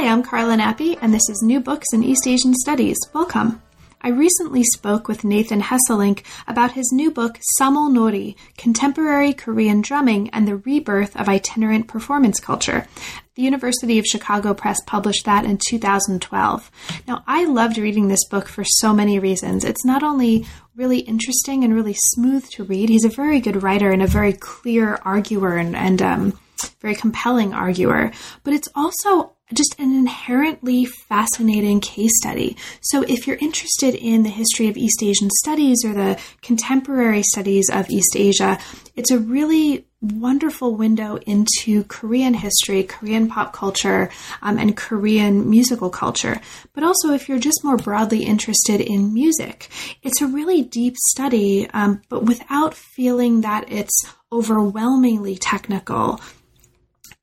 Hi, I'm Carla Nappi, and this is New Books in East Asian Studies. Welcome. I recently spoke with Nathan Hesselink about his new book, Samul Nori Contemporary Korean Drumming and the Rebirth of Itinerant Performance Culture. The University of Chicago Press published that in 2012. Now, I loved reading this book for so many reasons. It's not only really interesting and really smooth to read, he's a very good writer and a very clear arguer and, and um, very compelling arguer, but it's also just an inherently fascinating case study. So, if you're interested in the history of East Asian studies or the contemporary studies of East Asia, it's a really wonderful window into Korean history, Korean pop culture, um, and Korean musical culture. But also, if you're just more broadly interested in music, it's a really deep study, um, but without feeling that it's overwhelmingly technical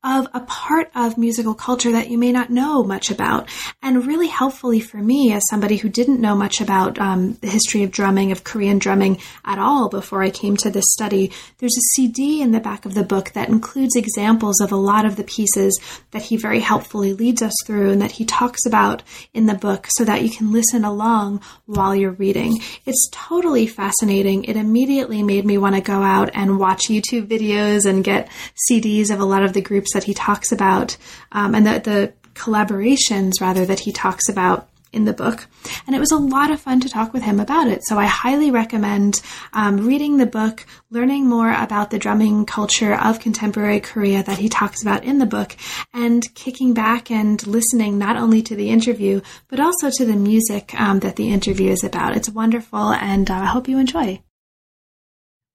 of a part of musical culture that you may not know much about. And really helpfully for me, as somebody who didn't know much about um, the history of drumming, of Korean drumming at all before I came to this study, there's a CD in the back of the book that includes examples of a lot of the pieces that he very helpfully leads us through and that he talks about in the book so that you can listen along while you're reading. It's totally fascinating. It immediately made me want to go out and watch YouTube videos and get CDs of a lot of the groups that he talks about um, and the, the collaborations rather that he talks about in the book. And it was a lot of fun to talk with him about it. So I highly recommend um, reading the book, learning more about the drumming culture of contemporary Korea that he talks about in the book, and kicking back and listening not only to the interview, but also to the music um, that the interview is about. It's wonderful, and uh, I hope you enjoy.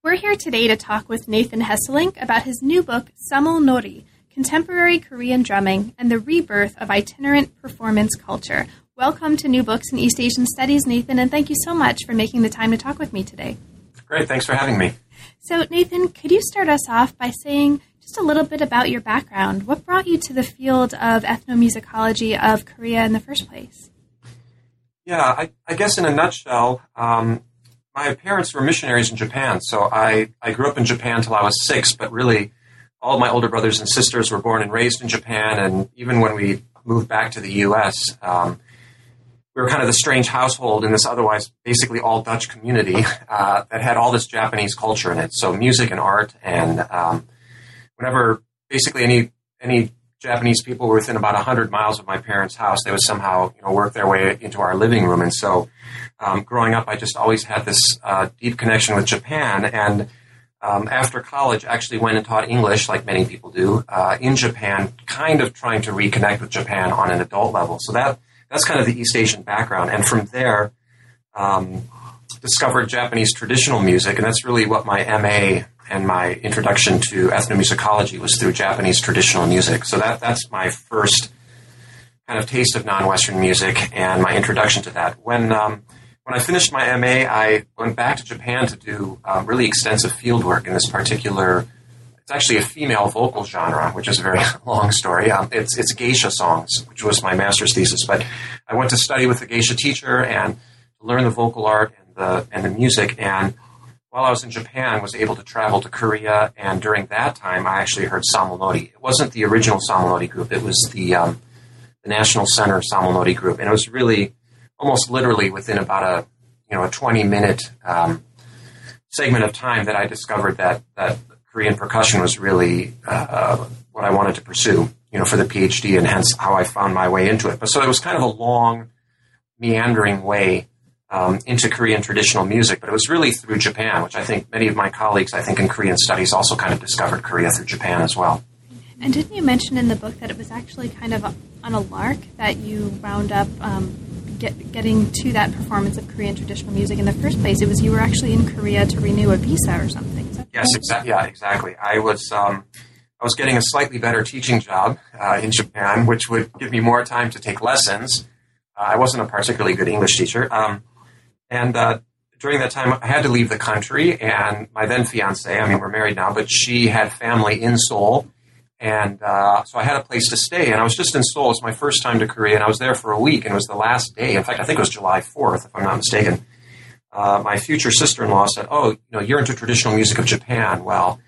We're here today to talk with Nathan Hesselink about his new book, Samul Nori Contemporary Korean Drumming and the Rebirth of Itinerant Performance Culture. Welcome to New Books in East Asian Studies, Nathan, and thank you so much for making the time to talk with me today. Great, thanks for having me. So, Nathan, could you start us off by saying just a little bit about your background? What brought you to the field of ethnomusicology of Korea in the first place? Yeah, I, I guess in a nutshell, um, my parents were missionaries in Japan, so I, I grew up in Japan until I was six, but really all my older brothers and sisters were born and raised in Japan, and even when we moved back to the U.S., um, we were kind of the strange household in this otherwise basically all Dutch community uh, that had all this Japanese culture in it. So music and art, and um, whenever basically any any Japanese people were within about hundred miles of my parents' house, they would somehow you know work their way into our living room. And so, um, growing up, I just always had this uh, deep connection with Japan and um, after college, actually went and taught English, like many people do, uh, in Japan, kind of trying to reconnect with Japan on an adult level. So that that's kind of the East Asian background, and from there, um, discovered Japanese traditional music, and that's really what my MA and my introduction to ethnomusicology was through Japanese traditional music. So that that's my first kind of taste of non-Western music and my introduction to that. When um, when I finished my MA, I went back to Japan to do um, really extensive field work in this particular. It's actually a female vocal genre, which is a very long story. Um, it's it's geisha songs, which was my master's thesis. But I went to study with a geisha teacher and learn the vocal art and the and the music. And while I was in Japan, was able to travel to Korea. And during that time, I actually heard Samul Nori. It wasn't the original Samul Nori group; it was the um, the National Center Samul Nori group, and it was really almost literally within about a you know a 20 minute um, segment of time that I discovered that that Korean percussion was really uh, what I wanted to pursue, you know, for the PhD, and hence how I found my way into it. But so it was kind of a long, meandering way um, into Korean traditional music, but it was really through Japan, which I think many of my colleagues, I think in Korean studies, also kind of discovered Korea through Japan as well. And didn't you mention in the book that it was actually kind of on a lark that you wound up um, get, getting to that performance of Korean traditional music in the first place. It was you were actually in Korea to renew a visa or something. Yes, exactly. Yeah, exactly. I was um, I was getting a slightly better teaching job uh, in Japan, which would give me more time to take lessons. Uh, I wasn't a particularly good English teacher. Um, and uh, during that time, I had to leave the country, and my then fiance, I mean, we're married now, but she had family in Seoul. And uh, so I had a place to stay, and I was just in Seoul. It's my first time to Korea, and I was there for a week, and it was the last day. In fact, I think it was July 4th, if I'm not mistaken. Uh, my future sister-in-law said, "Oh, you know, you're into traditional music of Japan. Well,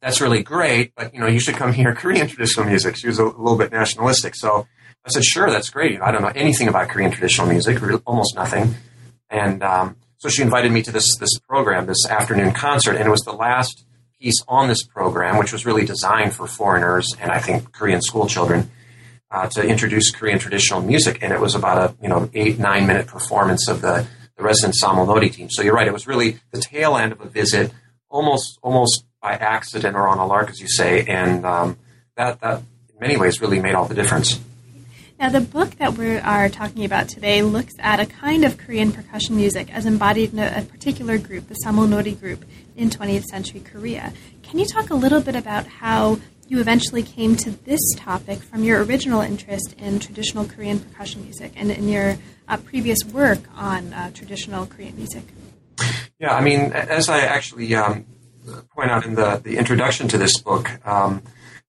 that's really great, but you know, you should come hear Korean traditional music. She was a, little bit nationalistic. So I said, sure, that's great. You know, I don't know anything about Korean traditional music, almost nothing. And um, so she invited me to this this program, this afternoon concert, and it was the last piece on this program, which was really designed for foreigners and I think Korean school children. Uh, to introduce Korean traditional music, and it was about a you know eight nine minute performance of the the resident Samul Nori team. So you're right; it was really the tail end of a visit, almost almost by accident or on a lark, as you say, and um, that that in many ways really made all the difference. Now, the book that we are talking about today looks at a kind of Korean percussion music as embodied in a, particular group, the Samulnori group, in 20th century Korea. Can you talk a little bit about how you eventually came to this topic from your original interest in traditional Korean percussion music and in your uh, previous work on uh, traditional Korean music? Yeah, I mean, as I actually um, point out in the, the introduction to this book, um,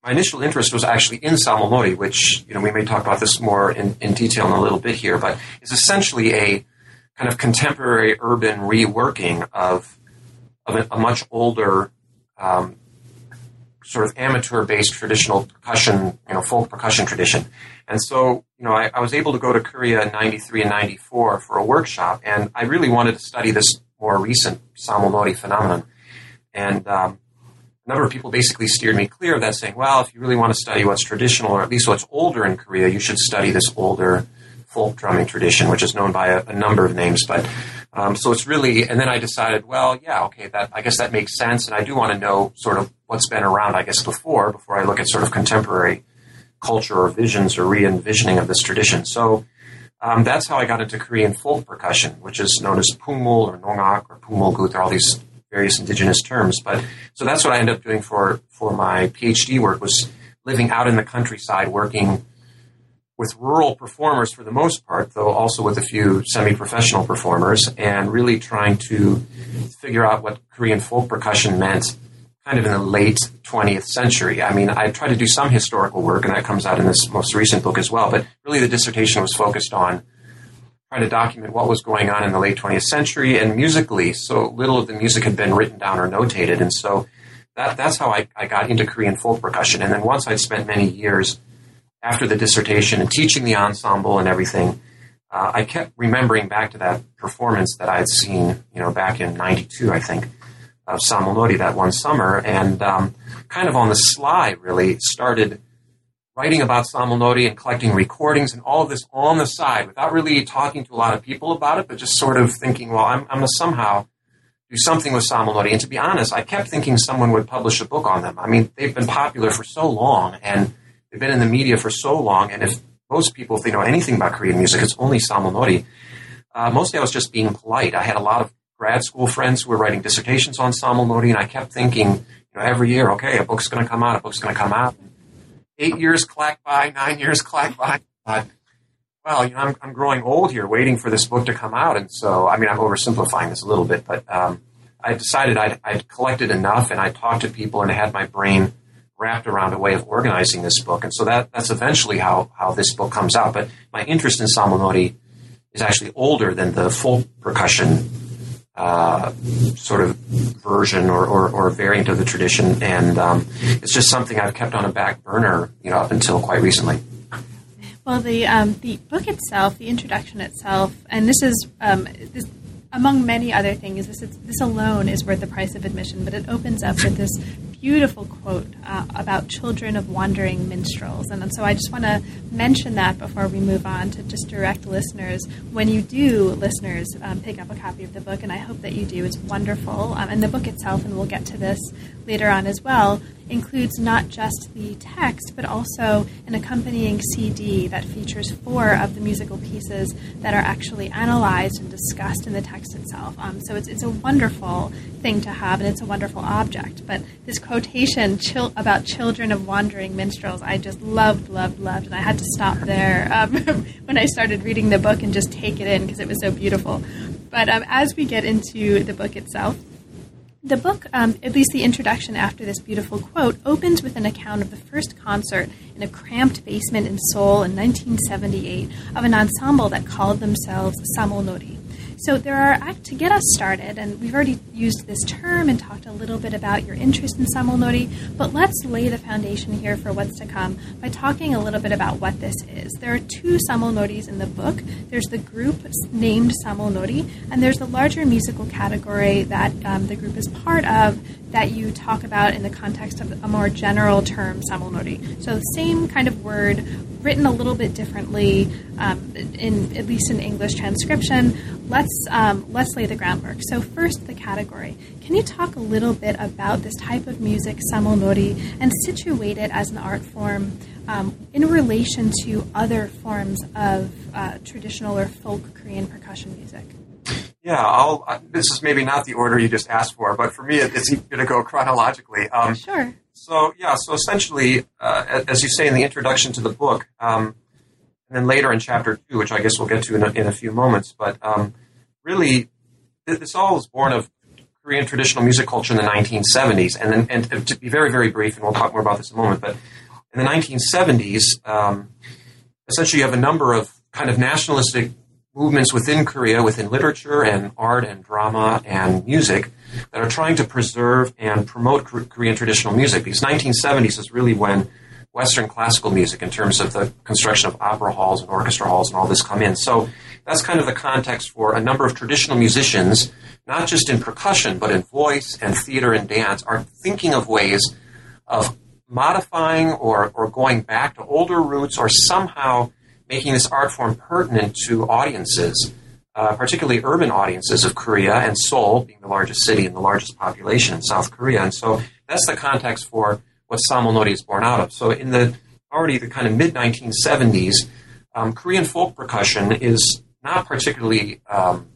my initial interest was actually in Samulnori, which, you know, we may talk about this more in, in detail in a little bit here, but is essentially a kind of contemporary urban reworking of, of a, a much older, um, sort of amateur-based traditional percussion, you know, folk percussion tradition. And so, you know, I, I was able to go to Korea in 93 and 94 for a workshop, and I really wanted to study this more recent Samulnori phenomenon. And um, a number of people basically steered me clear of that, saying, well, if you really want to study what's traditional, or at least what's older in Korea, you should study this older folk drumming tradition, which is known by a, a number of names. But um, so it's really, and then I decided, well, yeah, okay, that I guess that makes sense, and I do want to know sort of what's been around, I guess, before before I look at sort of contemporary culture or visions or re-envisioning of this tradition. So um, that's how I got into Korean folk percussion, which is known as pungmul or nongak or pungmulgut. There are all these various indigenous terms. But so that's what I ended up doing for for my PhD work was living out in the countryside, working with rural performers for the most part, though also with a few semi-professional performers, and really trying to figure out what Korean folk percussion meant kind of in the late 20th century. I mean, I tried to do some historical work, and that comes out in this most recent book as well, but really the dissertation was focused on trying to document what was going on in the late 20th century and musically. So little of the music had been written down or notated. And so that, that's how I, I got into Korean folk percussion. And then once I'd spent many years after the dissertation and teaching the ensemble and everything, uh, I kept remembering back to that performance that I had seen, you know, back in 92, I think, of Samulnori that one summer. And um, kind of on the sly, really, started – writing about Samulnori and collecting recordings and all of this on the side without really talking to a lot of people about it, but just sort of thinking, well, I'm, I'm going to somehow do something with Samulnori. And to be honest, I kept thinking someone would publish a book on them. I mean, they've been popular for so long and they've been in the media for so long. And if most people, if they know anything about Korean music, it's only Samulnori. Uh, mostly I was just being polite. I had a lot of grad school friends who were writing dissertations on Samulnori, and I kept thinking, you know, every year, okay, a book's going to come out, a book's going to come out eight years clack by, nine years clack by. But, well, you know, I'm, I'm growing old here, waiting for this book to come out. And so, I mean, I'm oversimplifying this a little bit, but um, I decided I'd, I'd collected enough and I talked to people and I had my brain wrapped around a way of organizing this book. And so that, that's eventually how, how this book comes out. But my interest in Samulnori is actually older than the full percussion uh, sort of version or, or, or, variant of the tradition, and um, it's just something I've kept on a back burner, you know, up until quite recently. Well, the um, the book itself, the introduction itself, and this is um, this, among many other things. This is, this alone is worth the price of admission, but it opens up with this beautiful quote uh, about children of wandering minstrels. And, so I just want to mention that before we move on to just direct listeners. When you do, listeners, um, pick up a copy of the book, and I hope that you do, it's wonderful. Um, and the book itself, and we'll get to this later on as well, includes not just the text, but also an accompanying CD that features four of the musical pieces that are actually analyzed and discussed in the text itself. Um, so it's, it's a wonderful thing to have, and it's a wonderful object. But this quotation chil- about children of wandering minstrels, I just loved, loved, loved, and I had to stop there um, when I started reading the book and just take it in because it was so beautiful. But um, as we get into the book itself, the book, um, at least the introduction after this beautiful quote, opens with an account of the first concert in a cramped basement in Seoul in 1978 of an ensemble that called themselves Samulnori. So there are to get us started, and we've already used this term and talked a little bit about your interest in Samulnori, but let's lay the foundation here for what's to come by talking a little bit about what this is. There are two Samulnoris in the book. There's the group named Samulnori, and there's the larger musical category that um, the group is part of that you talk about in the context of a more general term, Samulnori. So the same kind of word, written a little bit differently, um, in at least in English transcription. Let's um, let's lay the groundwork. So first, the category. Can you talk a little bit about this type of music, Samulnori, and situate it as an art form um, in relation to other forms of uh, traditional or folk Korean percussion music? Yeah, I'll, uh, this is maybe not the order you just asked for, but for me, it, it's going to go chronologically. Um, sure. So, yeah, so essentially, uh, as you say in the introduction to the book, um, and then later in chapter two, which I guess we'll get to in a, in a few moments, but um, really, this all is born of Korean traditional music culture in the 1970s. And then, and to be very, very brief, and we'll talk more about this in a moment, but in the 1970s, um, essentially you have a number of kind of nationalistic movements within Korea, within literature and art and drama and music, that are trying to preserve and promote Korean traditional music. Because 1970s is really when Western classical music, in terms of the construction of opera halls and orchestra halls and all this, come in. So that's kind of the context for a number of traditional musicians, not just in percussion, but in voice and theater and dance, are thinking of ways of modifying or, or going back to older roots or somehow making this art form pertinent to audiences, uh, particularly urban audiences of Korea and Seoul being the largest city and the largest population in South Korea. And so that's the context for what Samulnori is born out of. So in the already the kind of mid 1970s, um, Korean folk percussion is not particularly um,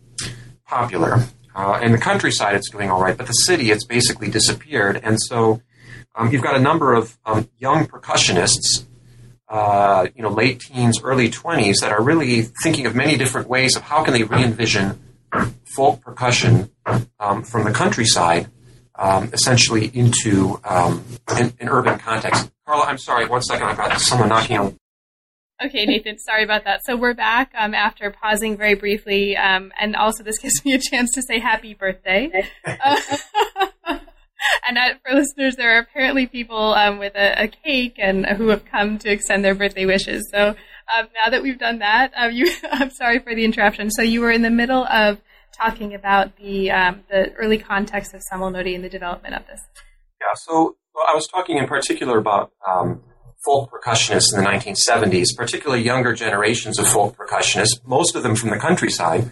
popular. Uh, in the countryside, it's doing all right, but the city, it's basically disappeared. And so um, you've got a number of um, young percussionists uh, you know, late teens, early 20s that are really thinking of many different ways of how can they re-envision folk percussion um, from the countryside, um, essentially into um, an, an, urban context. Carla, I'm sorry, one second, I've got someone knocking on. Okay, Nathan, sorry about that. So we're back um, after pausing very briefly, um, and also this gives me a chance to say happy birthday. Uh, and uh, for listeners, there are apparently people um, with a, a, cake and uh, who have come to extend their birthday wishes. So um, now that we've done that, um, you, I'm sorry for the interruption. So you were in the middle of talking about the um, the early context of Samulnori and the development of this. Yeah. So well, I was talking in particular about um, folk percussionists in the 1970s, particularly younger generations of folk percussionists, most of them from the countryside,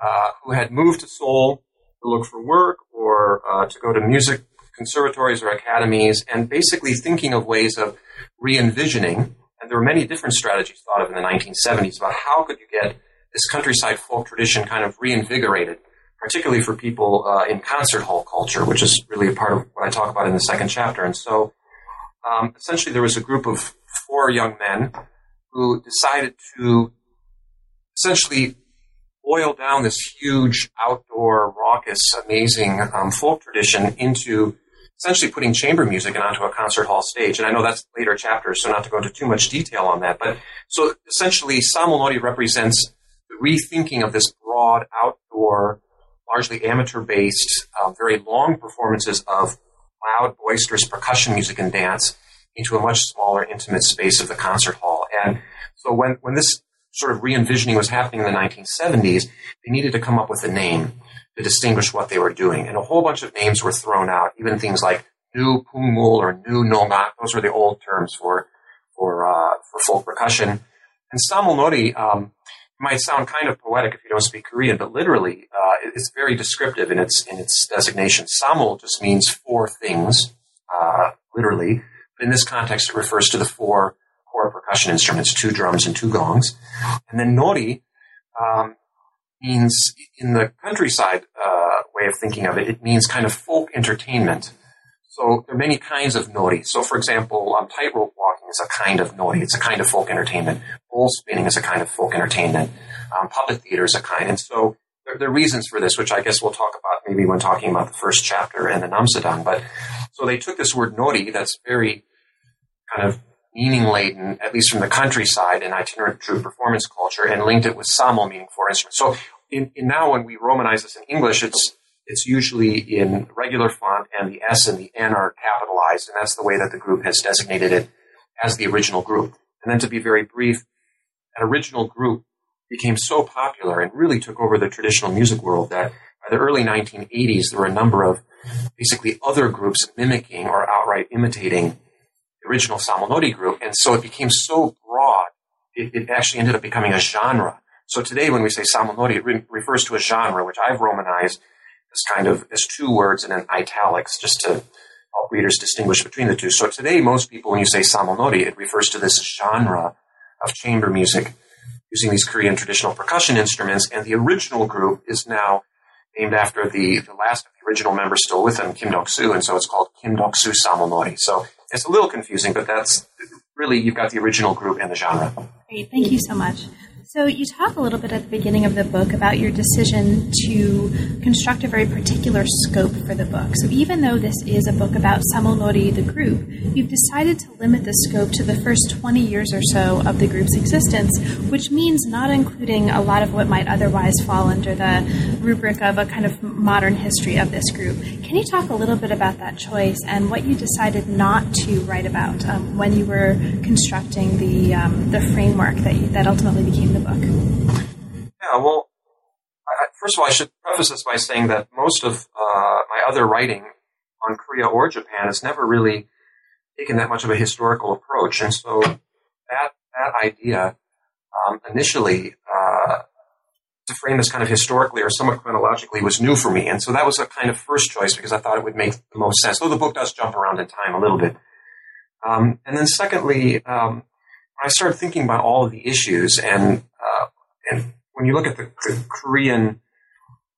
uh, who had moved to Seoul to look for work or uh, to go to music conservatories or academies, and basically thinking of ways of re-envisioning. And there were many different strategies thought of in the 1970s about how could you get this countryside folk tradition kind of reinvigorated, particularly for people uh, in concert hall culture, which is really a part of what I talk about in the second chapter. And so, um, essentially, there was a group of four young men who decided to essentially boil down this huge outdoor, raucous, amazing um, folk tradition into essentially putting chamber music onto a concert hall stage. And I know that's later chapters, so not to go into too much detail on that. But so essentially, Samulnori represents rethinking of this broad, outdoor, largely amateur-based, uh, very long performances of loud, boisterous percussion music and dance into a much smaller, intimate space of the concert hall. And so when, when this sort of re-envisioning was happening in the 1970s, they needed to come up with a name to distinguish what they were doing. And a whole bunch of names were thrown out, even things like new pungmul or new nongak. Those were the old terms for, for, uh, for folk percussion. And samulnori, um, might sound kind of poetic if you don't speak Korean, but literally, uh, it's very descriptive in its, in its designation. Samul just means four things. uh, literally. But in this context, it refers to the four core percussion instruments, two drums and two gongs. And then nori um, means, in the countryside uh, way of thinking of it, it means kind of folk entertainment. So there are many kinds of nori. So, for example, um, tightrope walking is a kind of nori. It's a kind of folk entertainment. Bowl spinning is a kind of folk entertainment. Um, puppet theater is a kind. And so there, there, are reasons for this, which I guess we'll talk about maybe when talking about the first chapter and the Namsadan. But so they took this word nori that's very kind of meaning laden, at least from the countryside and itinerant troupe performance culture, and linked it with samul, meaning four instruments. So in, in now when we romanize this in English, it's it's usually in regular font and the S and the N are capitalized, and that's the way that the group has designated it as the original group. And then to be very brief, that original group became so popular and really took over the traditional music world that by the early 1980s, there were a number of basically other groups mimicking or outright imitating the original Samul Nori group. And so it became so broad, it, it actually ended up becoming a genre. So today, when we say Samul Nori, it re- refers to a genre, which I've romanized as kind of as two words and in italics, just to help readers distinguish between the two. So today, most people, when you say Samul Nori, it refers to this genre of chamber music using these Korean traditional percussion instruments. And the original group is now named after the, the last of the original members still with him, Kim Duk-soo. And so it's called Kim Duk-soo So it's a little confusing, but that's really, you've got the original group and the genre. Great. Thank you so much. So, you talk a little bit at the beginning of the book about your decision to construct a very particular scope for the book. So, even though this is a book about Samulnori, the group, you've decided to limit the scope to the first 20 years or so of the group's existence, which means not including a lot of what might otherwise fall under the rubric of a kind of modern history of this group. Can you talk a little bit about that choice and what you decided not to write about um, when you were constructing the, um, the framework that, you, that ultimately became the Yeah, well, I, first of all, I should preface this by saying that most of uh, my other writing on Korea or Japan has never really taken that much of a historical approach, and so that that idea um, initially uh, to frame this kind of historically or somewhat chronologically was new for me, and so that was a kind of first choice because I thought it would make the most sense. Though the book does jump around in time a little bit, um, and then secondly, um, I started thinking about all of the issues and and when you look at the, the Korean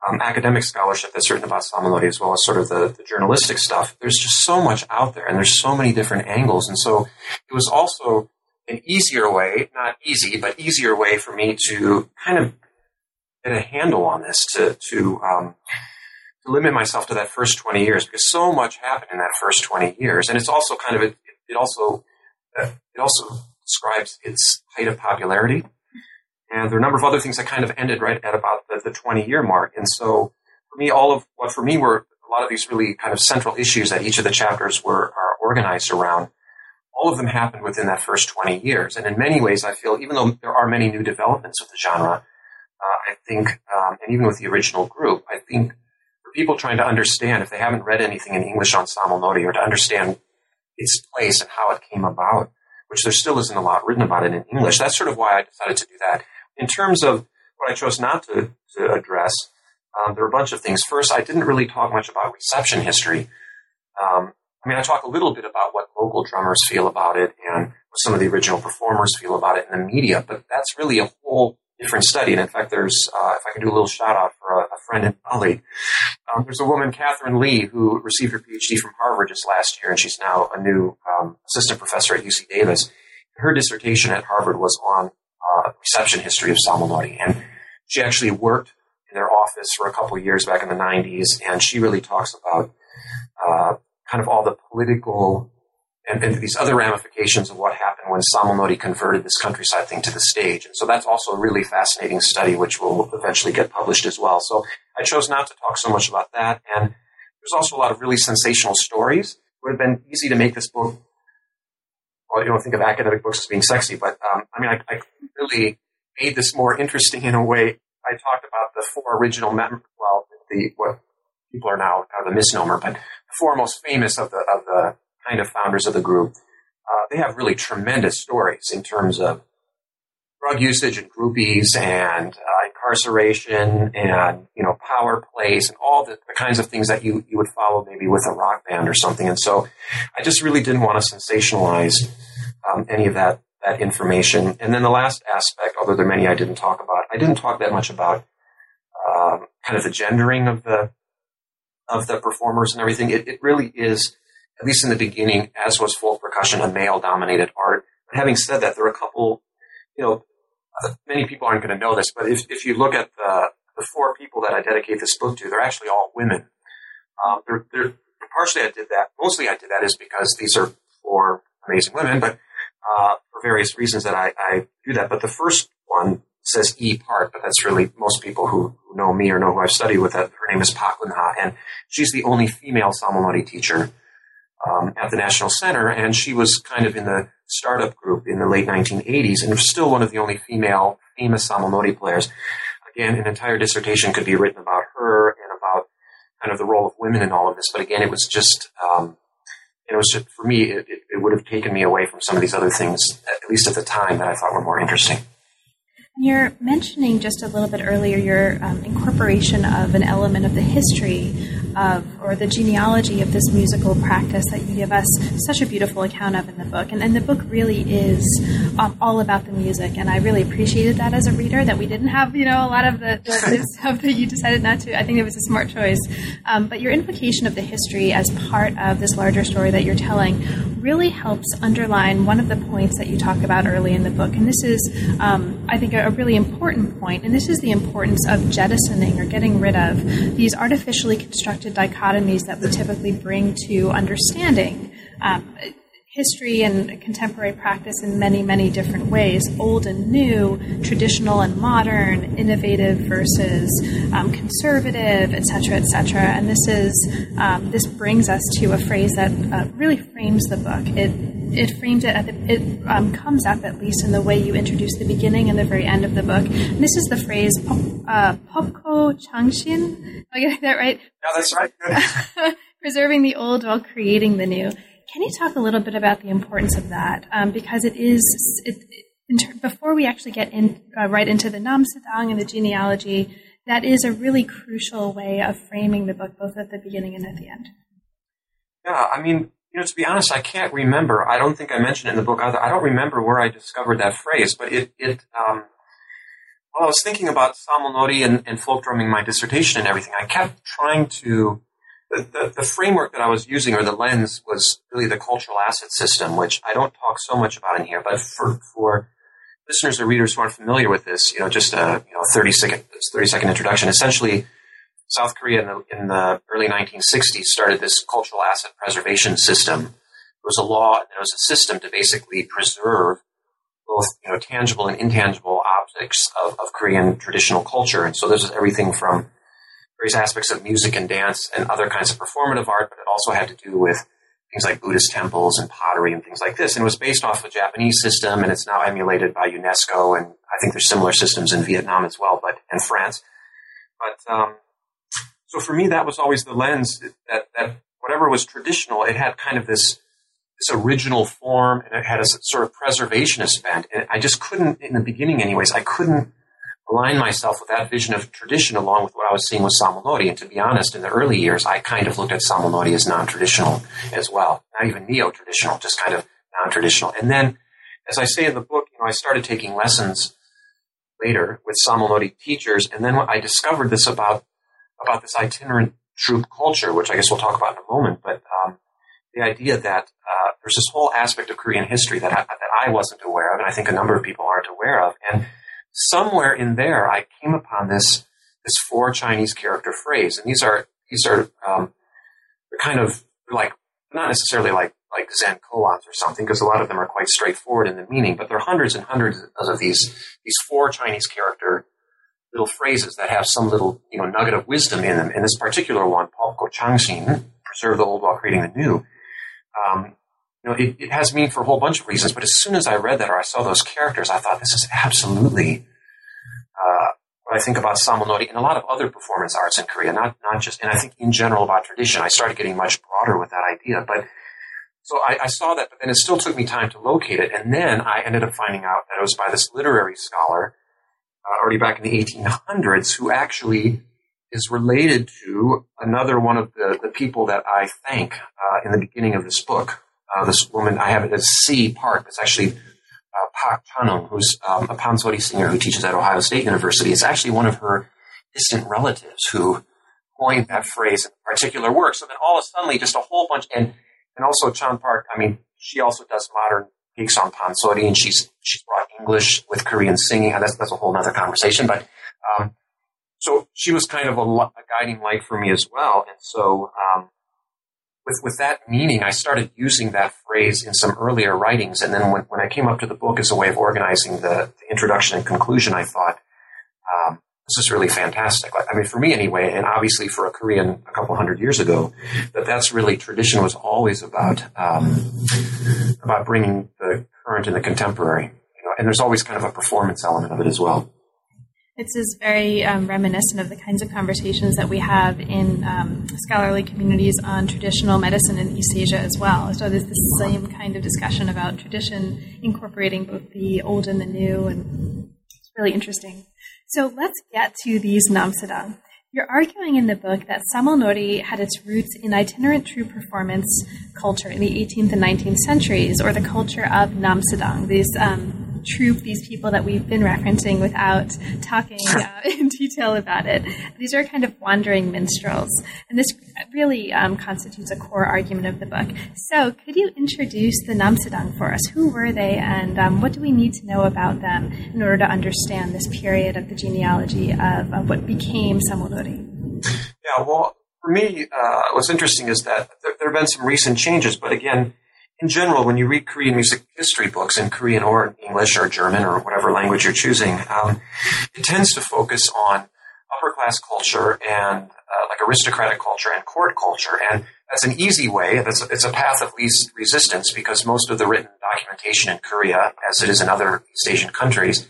um, academic scholarship that's written about Samulnori as well as sort of the, the, journalistic stuff, there's just so much out there and there's so many different angles. And so it was also an easier way, not easy, but easier way for me to kind of get a handle on this, to, to, um, to limit myself to that first 20 years because so much happened in that first 20 years. And it's also kind of, it, it also, uh, it also describes its height of popularity and there are a number of other things that kind of ended right at about the, the 20 year mark. And so for me, all of what for me were a lot of these really kind of central issues that each of the chapters were are organized around. All of them happened within that first 20 years. And in many ways, I feel, even though there are many new developments with the genre, uh, I think, um, and even with the original group, I think for people trying to understand, if they haven't read anything in English on Samul Nori or to understand its place and how it came about, which there still isn't a lot written about it in English, that's sort of why I decided to do that. In terms of what I chose not to, to address, um, there are a bunch of things. First, I didn't really talk much about reception history. Um, I mean, I talk a little bit about what local drummers feel about it and what some of the original performers feel about it in the media, but that's really a whole different study. And in fact, there's, uh, if I can do a little shout out for a, a friend and colleague, um, there's a woman, Katherine Lee, who received her PhD from Harvard just last year, and she's now a new um, assistant professor at UC Davis. Her dissertation at Harvard was on uh, reception history of Samul Nori. And she actually worked in their office for a couple of years back in the 90s, and she really talks about uh, kind of all the political and, and, these other ramifications of what happened when Samul Nori converted this countryside thing to the stage. And so that's also a really fascinating study, which will eventually get published as well. So I chose not to talk so much about that. And there's also a lot of really sensational stories. It would have been easy to make this book well, you don't think of academic books as being sexy, but um, I mean, I, I, really made this more interesting in a way. I talked about the four original members, well, the what people are now kind of a misnomer, but the four most famous of the of the kind of founders of the group. Uh, they have really tremendous stories in terms of drug usage and groupies and uh, incarceration and you know power plays and all the, the, kinds of things that you you would follow maybe with a rock band or something. And so I just really didn't want to sensationalize um, any of that that information. And then the last aspect, although there are many I didn't talk about, I didn't talk that much about um, kind of the gendering of the of the performers and everything. It, it really is, at least in the beginning, as was folk percussion, a male dominated art. But having said that, there are a couple, you know, many people aren't going to know this, but if, if you look at the, the four people that I dedicate this book to, they're actually all women. Um, they're, they're, partially I did that, mostly I did that is because these are four amazing women, but uh, for various reasons that I, I, do that. But the first one says E part, but that's really most people who, who know me or know who I've studied with. That her name is Pak and she's the only female Samulnori teacher um, at the National Center, and she was kind of in the startup group in the late 1980s, and was still one of the only female famous Samulnori players. Again, an entire dissertation could be written about her and about kind of the role of women in all of this. But again, it was just um, it was just for me. It, it, would have taken me away from some of these other things, at least at the time, that I thought were more interesting. You're mentioning just a little bit earlier your um, incorporation of an element of the history of, or the genealogy of this musical practice that you give us such a beautiful account of in the book. And, and the book really is um, all about the music. And I really appreciated that as a reader that we didn't have, you know, a lot of the, the stuff that you decided not to. I think it was a smart choice. Um, but your invocation of the history as part of this larger story that you're telling really helps underline one of the points that you talk about early in the book. And this is, um, I think, a, really important point, and this is the importance of jettisoning or getting rid of these artificially constructed dichotomies that we typically bring to understanding. Um, history and contemporary practice in many, many different ways old and new, traditional and modern, innovative versus um, conservative, etc., etc. And this is um, this brings us to a phrase that uh, really frames the book. It it frames it at the, it um, comes up at least in the way you introduce the beginning and the very end of the book. And this is the phrase uh, "popko changshin." Am I get that right? Yeah, that's right. Preserving the old while creating the new. Can you talk a little bit about the importance of that? Um, because it is, it, ter- before we actually get in, uh, right into the Namsadang and the genealogy, that is a really crucial way of framing the book, both at the beginning and at the end. Yeah, I mean, you know, to be honest, I can't remember. I don't think I mentioned it in the book either. I don't remember where I discovered that phrase, but it, it um, while I was thinking about Samulnori and, and folk drumming my dissertation and everything, I kept trying to the, the, framework that I was using or the lens was really the cultural asset system, which I don't talk so much about in here, but for, for listeners or readers who aren't familiar with this, you know, just a you know 30 second, 30 second introduction. Essentially, South Korea in the, in the early 1960s started this cultural asset preservation system. There was a law and there was a system to basically preserve both you know tangible and intangible objects of, of Korean traditional culture. And so this is everything from various aspects of music and dance and other kinds of performative art, but it also had to do with things like Buddhist temples and pottery and things like this. And it was based off a Japanese system, and it's now emulated by UNESCO, and I think there's similar systems in Vietnam as well, but and France. But um, so for me, that was always the lens that, that whatever was traditional, it had kind of this this original form, and it had a sort of preservationist bent. And I just couldn't, in the beginning, anyways, I couldn't align myself with that vision of tradition along with what I was seeing with Samulnori. And to be honest, in the early years, I kind of looked at Samulnori as non-traditional as well. Not even neo-traditional, just kind of non-traditional. And then, as I say in the book, you know, I started taking lessons later with Samulnori teachers, and then I discovered this about, about this itinerant troupe culture, which I guess we'll talk about in a moment, but um, the idea that uh, there's this whole aspect of Korean history that I, that I wasn't aware of, and I think a number of people aren't aware of. And somewhere in there, I came upon this this four Chinese character phrase, and these are these are um, kind of like not necessarily like like Zen koans or something, because a lot of them are quite straightforward in the meaning, but there are hundreds and hundreds of these these four Chinese character little phrases that have some little you know nugget of wisdom in them. And this particular one, popko changshin, preserve the old while creating the new. Um, you know, it, it, has meaning for a whole bunch of reasons. But as soon as I read that or I saw those characters, I thought this is absolutely uh, what I think about Samulnori and a lot of other performance arts in Korea. Not not just, and I think in general about tradition. I started getting much broader with that idea. But so I, I, saw that, but then it still took me time to locate it. And then I ended up finding out that it was by this literary scholar, uh, already back in the 1800s, who actually is related to another one of the, the people that I thank uh, in the beginning of this book. Uh, this woman, I have it as C. Park. It's actually uh, Pak Chanung, who's um, a pansori singer who teaches at Ohio State University. It's actually one of her distant relatives who coined that phrase in a particular work. So then all of a sudden, just a whole bunch, and and also Chan Park. I mean, she also does modern gigs on pansori, and she's she's brought English with Korean singing. That's that's a whole other conversation. But um, so she was kind of a, a, guiding light for me as well. And so um, with with that meaning, I started using that phrase in some earlier writings. And then when when I came up to the book as a way of organizing the, the introduction and conclusion, I thought. Um, this is really fantastic. I mean, for me anyway, and obviously for a Korean a couple hundred years ago, that that's really tradition was always about um, about bringing the current and the contemporary. You know, and there's always kind of a performance element of it as well. This is very um, reminiscent of the kinds of conversations that we have in um, scholarly communities on traditional medicine in East Asia as well. So there's the same kind of discussion about tradition incorporating both the old and the new, and it's really interesting. So let's get to these namsadang. You're arguing in the book that Samal Samulnori had its roots in itinerant troupe performance culture in the 18th and 19th centuries, or the culture of namsadang, these um, troupe, these people that we've been referencing without talking uh, in detail about it. These are kind of wandering minstrels. And this really um, constitutes a core argument of the book. So, could you introduce the Namsadang for us? Who were they, and um, what do we need to know about them in order to understand this period of the genealogy of, of what became Samulnori? Yeah, well, for me, uh, what's interesting is that there, there have been some recent changes, but again, in general, when you read Korean music history books in Korean or English or German or whatever language you're choosing, um, it tends to focus on upper class culture and uh, like aristocratic culture and court culture. And that's an easy way. That's it's a path of least resistance because most of the written documentation in Korea, as it is in other East Asian countries,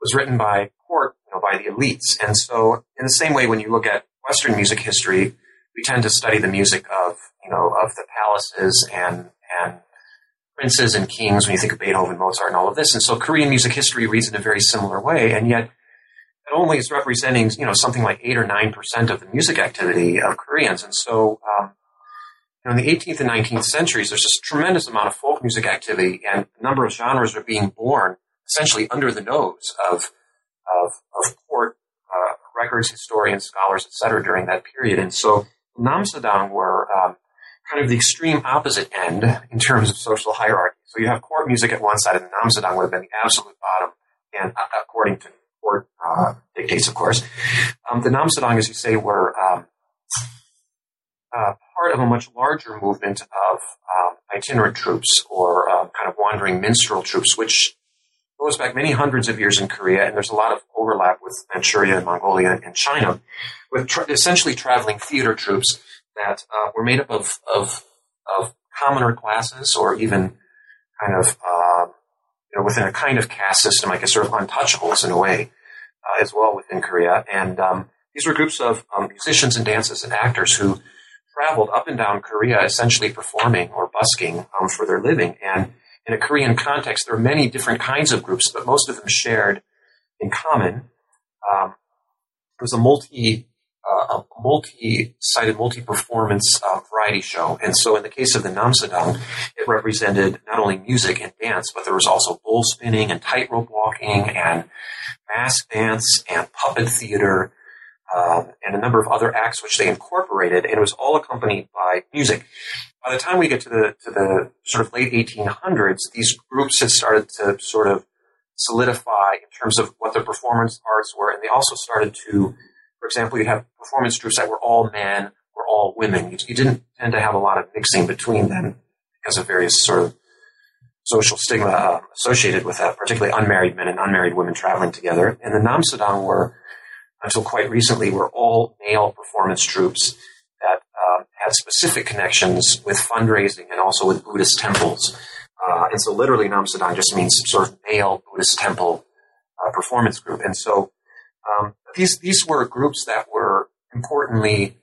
was written by court, you know, by the elites. And so, in the same way, when you look at Western music history, we tend to study the music of you know of the palaces and and princes and kings when you think of Beethoven, Mozart, and all of this. And so Korean music history reads in a very similar way, and yet it only is representing, you know, something like eight or nine percent of the music activity of Koreans. And so, um, you know, in the 18th and 19th centuries, there's this tremendous amount of folk music activity, and a number of genres are being born essentially under the nose of of, of court uh, records, historians, scholars, etc. during that period. And so, Namsadang were um, kind of the extreme opposite end in terms of social hierarchy. So you have court music at one side, and the Namsadang would have been the absolute bottom, and uh, according to court uh, dictates, of course. Um, the Namsadang, as you say, were um, uh, part of a much larger movement of um, itinerant troupes or um, kind of wandering minstrel troupes, which goes back many hundreds of years in Korea, and there's a lot of overlap with Manchuria and Mongolia and China, with tra- essentially traveling theater troupes that uh, were made up of, of, of commoner classes or even kind of uh, you know within a kind of caste system, I guess, sort of untouchables in a way uh, as well within Korea. And um, these were groups of um, musicians and dancers and actors who traveled up and down Korea, essentially performing or busking um, for their living. And in a Korean context, there are many different kinds of groups, but most of them shared in common. Um, it was a multi uh, a multi-sided, multi-performance uh, variety show. And so in the case of the Namsadang, it represented not only music and dance, but there was also bull spinning and tightrope walking and mask dance and puppet theater um, and a number of other acts which they incorporated, and it was all accompanied by music. By the time we get to the to the sort of late 1800s, these groups had started to sort of solidify in terms of what their performance arts were, and they also started to for example, you have performance groups that were all men or all women. You, you didn't tend to have a lot of mixing between them because of various sort of social stigma uh, associated with that, particularly unmarried men and unmarried women traveling together. And the Namsadang were, until quite recently, were all male performance troupes that uh, had specific connections with fundraising and also with Buddhist temples. Uh, and so literally Namsadang just means sort of male Buddhist temple uh, performance group. And so um, these these were groups that were importantly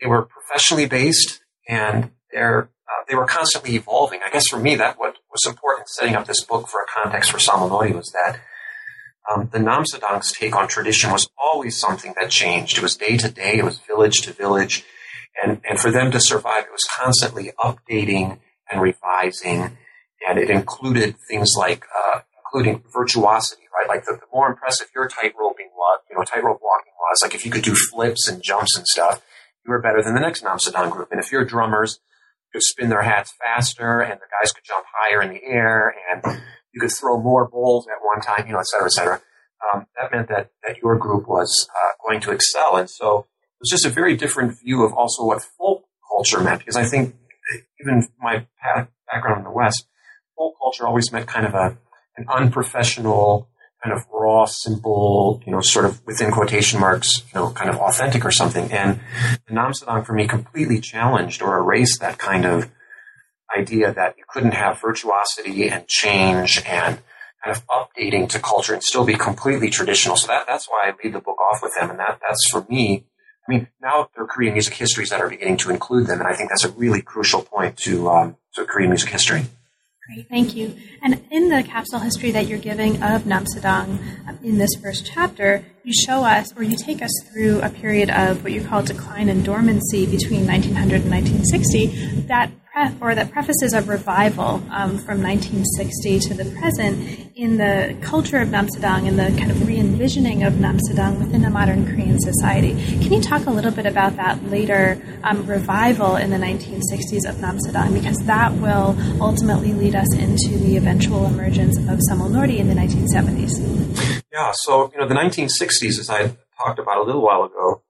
they were professionally based and their uh, they were constantly evolving. I guess for me, that what was important setting up this book for a context for Samul Nori was that um, the Namsadang's take on tradition was always something that changed. It was day to day, it was village to village. And, and for them to survive, it was constantly updating and revising. And it included things like, uh, including virtuosity, right? Like the, the more impressive your tightroping was, you know, tightrope walking was, like if you could do flips and jumps and stuff, you were better than the next Namsadang group. And if your drummers could spin their hats faster and the guys could jump higher in the air and you could throw more bowls at one time, you know, et cetera, et cetera. Um, that meant that, that your group was uh, going to excel. And so it was just a very different view of also what folk culture meant, because I think even my background in the West, folk culture always meant kind of a, an unprofessional, kind of raw, simple, you know, sort of within quotation marks, you know, kind of authentic or something. And the Namsadang for me completely challenged or erased that kind of idea that you couldn't have virtuosity and change and kind of updating to culture and still be completely traditional. So that, that's why I lead the book off with them. And that, that's for me, I mean, now there are Korean music histories that are beginning to include them. And I think that's a really crucial point to, um, to Korean music history. Great, thank you. And in the capsule history that you're giving of Namsadang um, in this first chapter, you show us, or you take us through a period of what you call decline and dormancy between 1900 and 1960 that pre- or that prefaces a revival um, from 1960 to the present in the culture of Namsadang and the kind of re-envisioning of Namsadang within a modern Korean society. Can you talk a little bit about that later um, revival in the 1960s of Namsadang? Because that will ultimately lead us into the eventual emergence of Samul Nori in the 1970s. Yeah, so, you know, the 1960s, as I talked about a little while ago,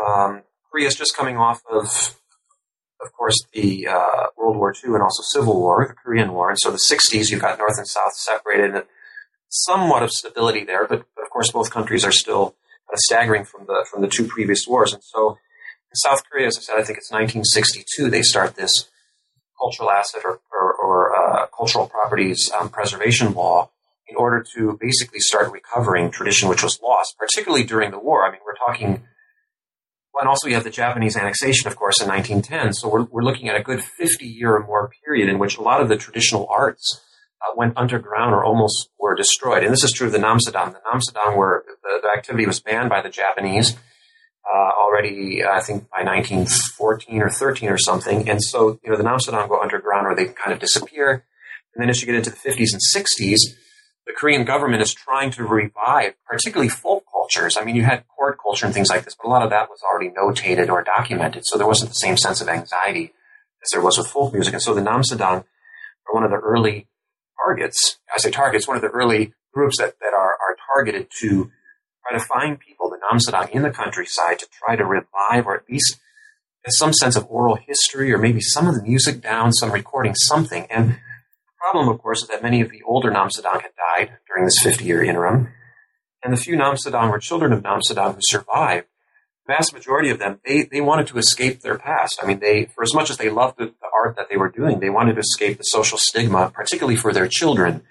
um, Korea is just coming off of of course, the uh, World War II and also Civil War, the Korean War. And so the 60s, you've got North and South separated, somewhat of stability there, but of course, both countries are still uh, staggering from the from the two previous wars. And so in South Korea, as I said, I think it's 1962, they start this cultural asset or, or, or uh, cultural properties um, preservation law in order to basically start recovering tradition which was lost, particularly during the war. I mean, we're talking well, and also you have the Japanese annexation, of course, in 1910. So we're, we're looking at a good 50 year or more period in which a lot of the traditional arts uh, went underground or almost were destroyed. And this is true of the Namsadang. The Namsadang were, the, the activity was banned by the Japanese uh, already, I think, by 1914 or 13 or something. And so, you know, the Namsadang go underground or they kind of disappear. And then as you get into the 50s and 60s, the Korean government is trying to revive, particularly folk cultures. I mean, you had court culture and things like this, but a lot of that was already notated or documented, so there wasn't the same sense of anxiety as there was with folk music. And so the Namsadang are one of the early targets. I say targets, one of the early groups that, that are, are targeted to try to find people, the Namsadang in the countryside, to try to revive or at least some sense of oral history or maybe some of the music down, some recording, something. And problem, of course, is that many of the older Namsadang had died during this 50 year interim. And the few Namsadang were children of Namsadang who survived. The vast majority of them, they, they wanted to escape their past. I mean, they, for as much as they loved the, the art that they were doing, they wanted to escape the social stigma, particularly for their children.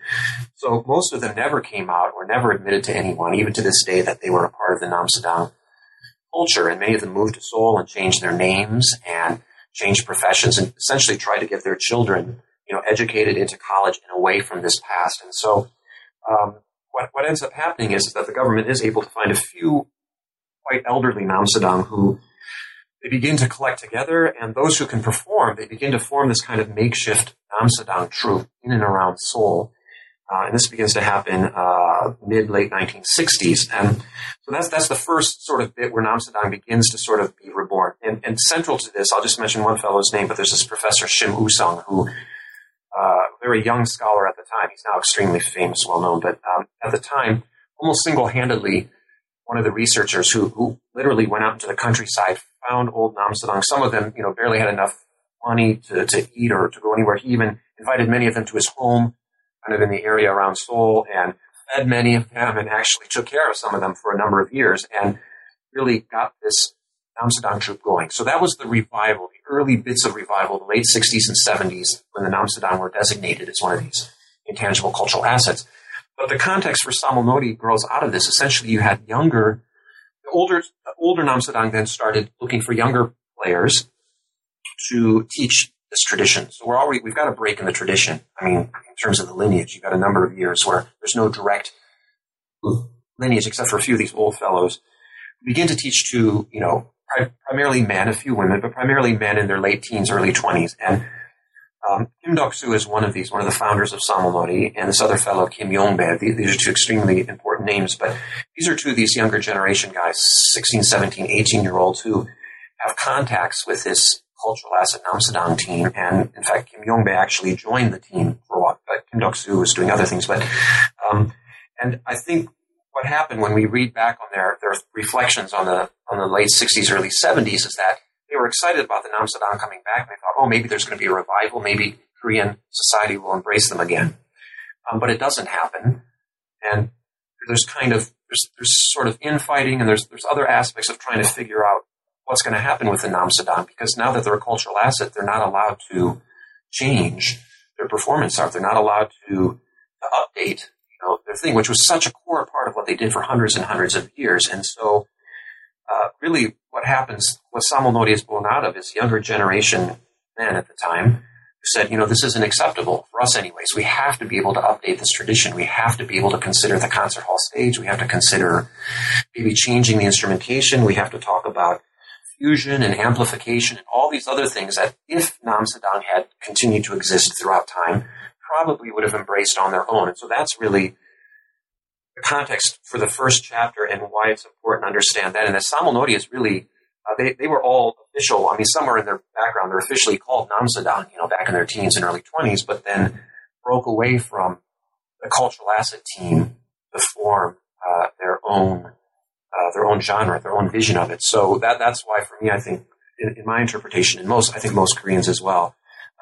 So most of them never came out or never admitted to anyone, even to this day, that they were a part of the Namsadang culture. And many of them moved to Seoul and changed their names and changed professions and essentially tried to get their children you know, educated into college and away from this past. And so, um, what, what ends up happening is, that the government is able to find a few quite elderly Namsadang who they begin to collect together, and those who can perform, they begin to form this kind of makeshift Namsadang troupe in and around Seoul. Uh, and this begins to happen uh, mid late 1960s, and so that's that's the first sort of bit where Namsadang begins to sort of be reborn. And, and central to this, I'll just mention one fellow's name, but there's this professor Shim Usung who uh, very young scholar at the time. He's now extremely famous, well known, but um, at the time, almost single handedly, one of the researchers who, who literally went out into the countryside, found old Namsadang. Some of them, you know, barely had enough money to, to eat or to go anywhere. He even invited many of them to his home, kind of in the area around Seoul, and fed many of them and actually took care of some of them for a number of years and really got this Namsadang troupe going. So that was the revival, early bits of revival, the late 60s and 70s, when the Nam Namsadang were designated as one of these intangible cultural assets. But the context for Samul Nori grows out of this. Essentially, you had younger, older, older Namsadang then started looking for younger players to teach this tradition. So we're already we've got a break in the tradition. I mean, in terms of the lineage, you've got a number of years where there's no direct lineage except for a few of these old fellows. Begin to teach to you know primarily men, a few women, but primarily men in their late teens, early twenties, and um, Kim Duk-soo is one of these, one of the founders of Samulnori, and this other fellow, Kim Yongbae. These are two extremely important names, but these are two of these younger generation guys, 16, 17, 18 year olds who have contacts with this cultural asset Namsadang team. And in fact, Kim Yongbae actually joined the team for a while, but Kim Duk-soo was doing other things. But, um, and I think what happened when we read back on their, their reflections on the, on the late 60s, early 70s is that they were excited about the Namsadang coming back. They thought, oh, maybe there's going to be a revival. Maybe Korean society will embrace them again. Um, but it doesn't happen. And there's kind of, there's, there's sort of infighting and there's, there's other aspects of trying to figure out what's going to happen with the Namsadang because now that they're a cultural asset, they're not allowed to change their performance art. They're not allowed to, update, know, their thing, which was such a core part of what they did for hundreds and hundreds of years. And so, uh, really what happens, what Samulnori is born out of is younger generation men at the time who said, you know, this isn't acceptable for us anyways. We have to be able to update this tradition. We have to be able to consider the concert hall stage. We have to consider maybe changing the instrumentation. We have to talk about fusion and amplification and all these other things that if Nam Sadang had continued to exist throughout time, probably would have embraced on their own. And so that's really the context for the first chapter and why it's important to understand that. And the Samulnori is really, uh, they, they were all official. I mean, somewhere in their background, they're officially called Namsadang, you know, back in their teens and early 20s, but then broke away from the cultural asset team to form uh, their own uh, their own genre, their own vision of it. So that that's why, for me, I think, in, in my interpretation, and most, I think most Koreans as well,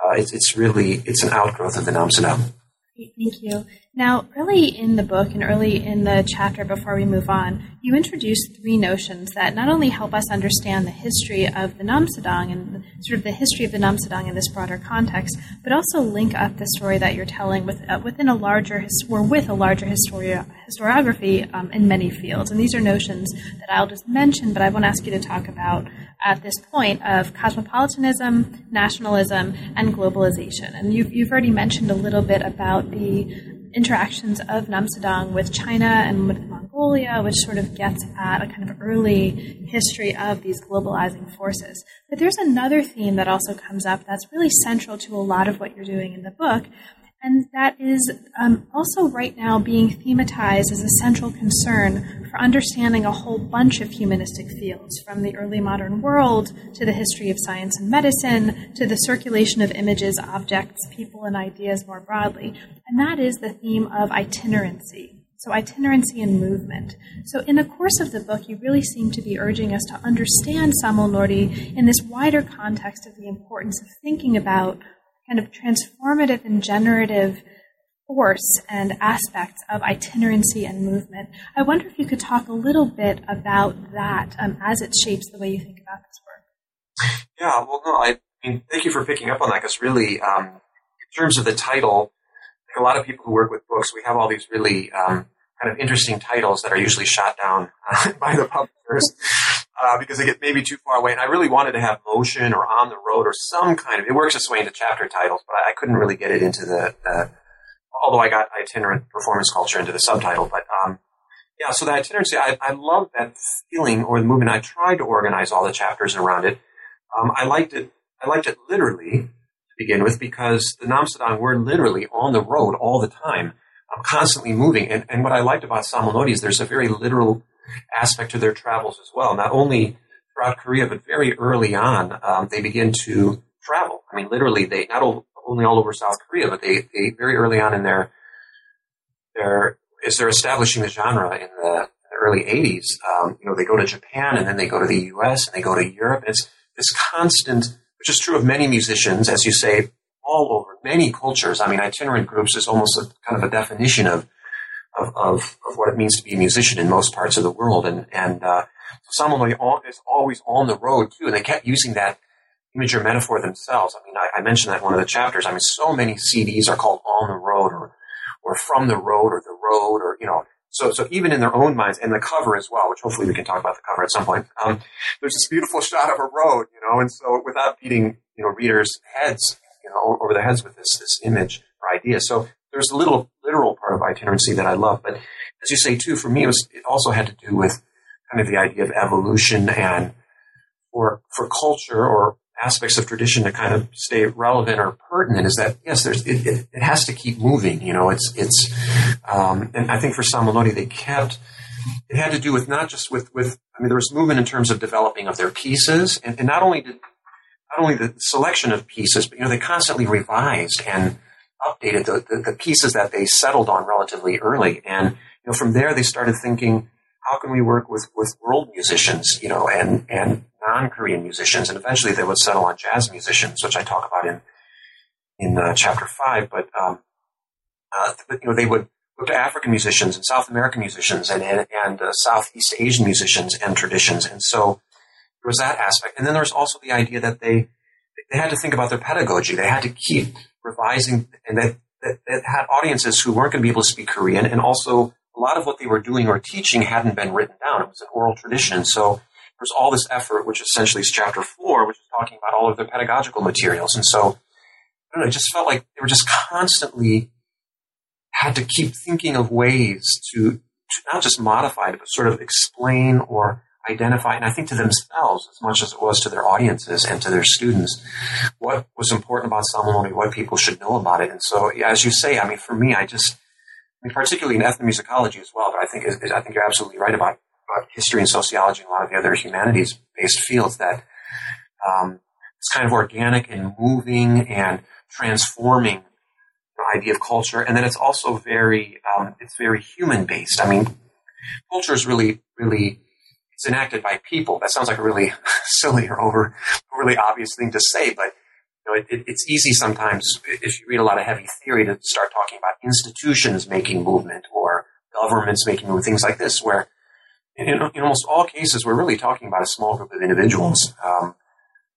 uh, it's, it's really it's an outgrowth of the Namsadang. Thank you. Now, early in the book and early in the chapter before we move on, you introduce three notions that not only help us understand the history of the Namsadang and sort of the history of the Namsadang in this broader context, but also link up the story that you're telling with uh, within a larger or with a larger histori- historiography um, in many fields. And these are notions that I'll just mention, but I won't ask you to talk about at this point of cosmopolitanism, nationalism, and globalization. And you've, you've already mentioned a little bit about the interactions of Namsadang with China and with Mongolia, which sort of gets at a kind of early history of these globalizing forces. But there's another theme that also comes up that's really central to a lot of what you're doing in the book, and that is um, also right now being thematized as a central concern for understanding a whole bunch of humanistic fields, from the early modern world to the history of science and medicine to the circulation of images, objects, people, and ideas more broadly. And that is the theme of itinerancy. So, itinerancy and movement. So, in the course of the book, you really seem to be urging us to understand Samulnori in this wider context of the importance of thinking about kind of transformative and generative force and aspects of itinerancy and movement. I wonder if you could talk a little bit about that um, as it shapes the way you think about this work. Yeah, well, no, I mean, thank you for picking up on that because really, um, in terms of the title, like a lot of people who work with books, we have all these really um, kind of interesting titles that are usually shot down uh, by the publishers uh, because they get maybe too far away. And I really wanted to have motion or on the road or some kind of. It works its way into chapter titles, but I, I couldn't really get it into the. Uh, although I got itinerant performance culture into the subtitle, but um, yeah. So that itinerancy, I, I love that feeling or the movement. I tried to organize all the chapters around it. Um, I liked it. I liked it literally to begin with because the Namsadang were literally on the road all the time, I'm constantly moving. And, and what I liked about Samulnori is there's a very literal aspect to their travels as well. Not only throughout Korea, but very early on, um, they begin to travel. I mean, literally, they not only all over South Korea, but they, they very early on in their their as they're establishing the genre in the, early '80s, um, you know, they go to Japan and then they go to the U.S. and they go to Europe. It's this constant, which is true of many musicians, as you say, all over many cultures. I mean, itinerant groups is almost a kind of a definition of of, of, of, what it means to be a musician in most parts of the world. And, and uh, someone is always on the road too. And they kept using that image or metaphor themselves. I mean, I, I, mentioned that in one of the chapters. I mean, so many CDs are called on the road or, or from the road or the road or, you know, so, so even in their own minds and the cover as well, which hopefully we can talk about the cover at some point. Um, there's this beautiful shot of a road, you know, and so without beating, you know, readers' heads you know, over their heads with this this image or idea. So there's a little literal part of itinerancy that I love, but as you say too, for me, it, was, it also had to do with kind of the idea of evolution and for for culture or aspects of tradition to kind of stay relevant or pertinent is that yes, there's it, it, it has to keep moving. You know, it's it's um, and I think for Samul Nori they kept it had to do with not just with with I mean there was movement in terms of developing of their pieces and, and not only did not only the selection of pieces but you know they constantly revised and updated the, the, the pieces that they settled on relatively early and you know from there they started thinking how can we work with with world musicians you know and and non-Korean musicians, and eventually they would settle on jazz musicians, which I talk about in in uh, chapter five. But um, uh, you know, they would look to African musicians and South American musicians and and, and uh, Southeast Asian musicians and traditions, and so there was that aspect. And then there was also the idea that they they had to think about their pedagogy. They had to keep revising, and they, they, they had audiences who weren't going to be able to speak Korean, and also a lot of what they were doing or teaching hadn't been written down. It was an oral tradition, so there's all this effort, which essentially is chapter four, which is talking about all of their pedagogical materials. And so, I don't know, it just felt like they were just constantly had to keep thinking of ways to, to not just modify it, but sort of explain or identify, and I think to themselves as much as it was to their audiences and to their students, what was important about Samul what people should know about it. And so, as you say, I mean, for me, I just, I mean, particularly in ethnomusicology as well, but I think I think you're absolutely right about about history and sociology and a lot of the other humanities based fields that um, it's kind of organic and moving and transforming the idea of culture. And then it's also very, um, it's very human based. I mean, culture is really, really, it's enacted by people. That sounds like a really silly or over, really obvious thing to say, but you know, it, it, it's easy sometimes if you read a lot of heavy theory to start talking about institutions making movement or governments making movement, things like this, where in, in, almost all cases, we're really talking about a small group of individuals um,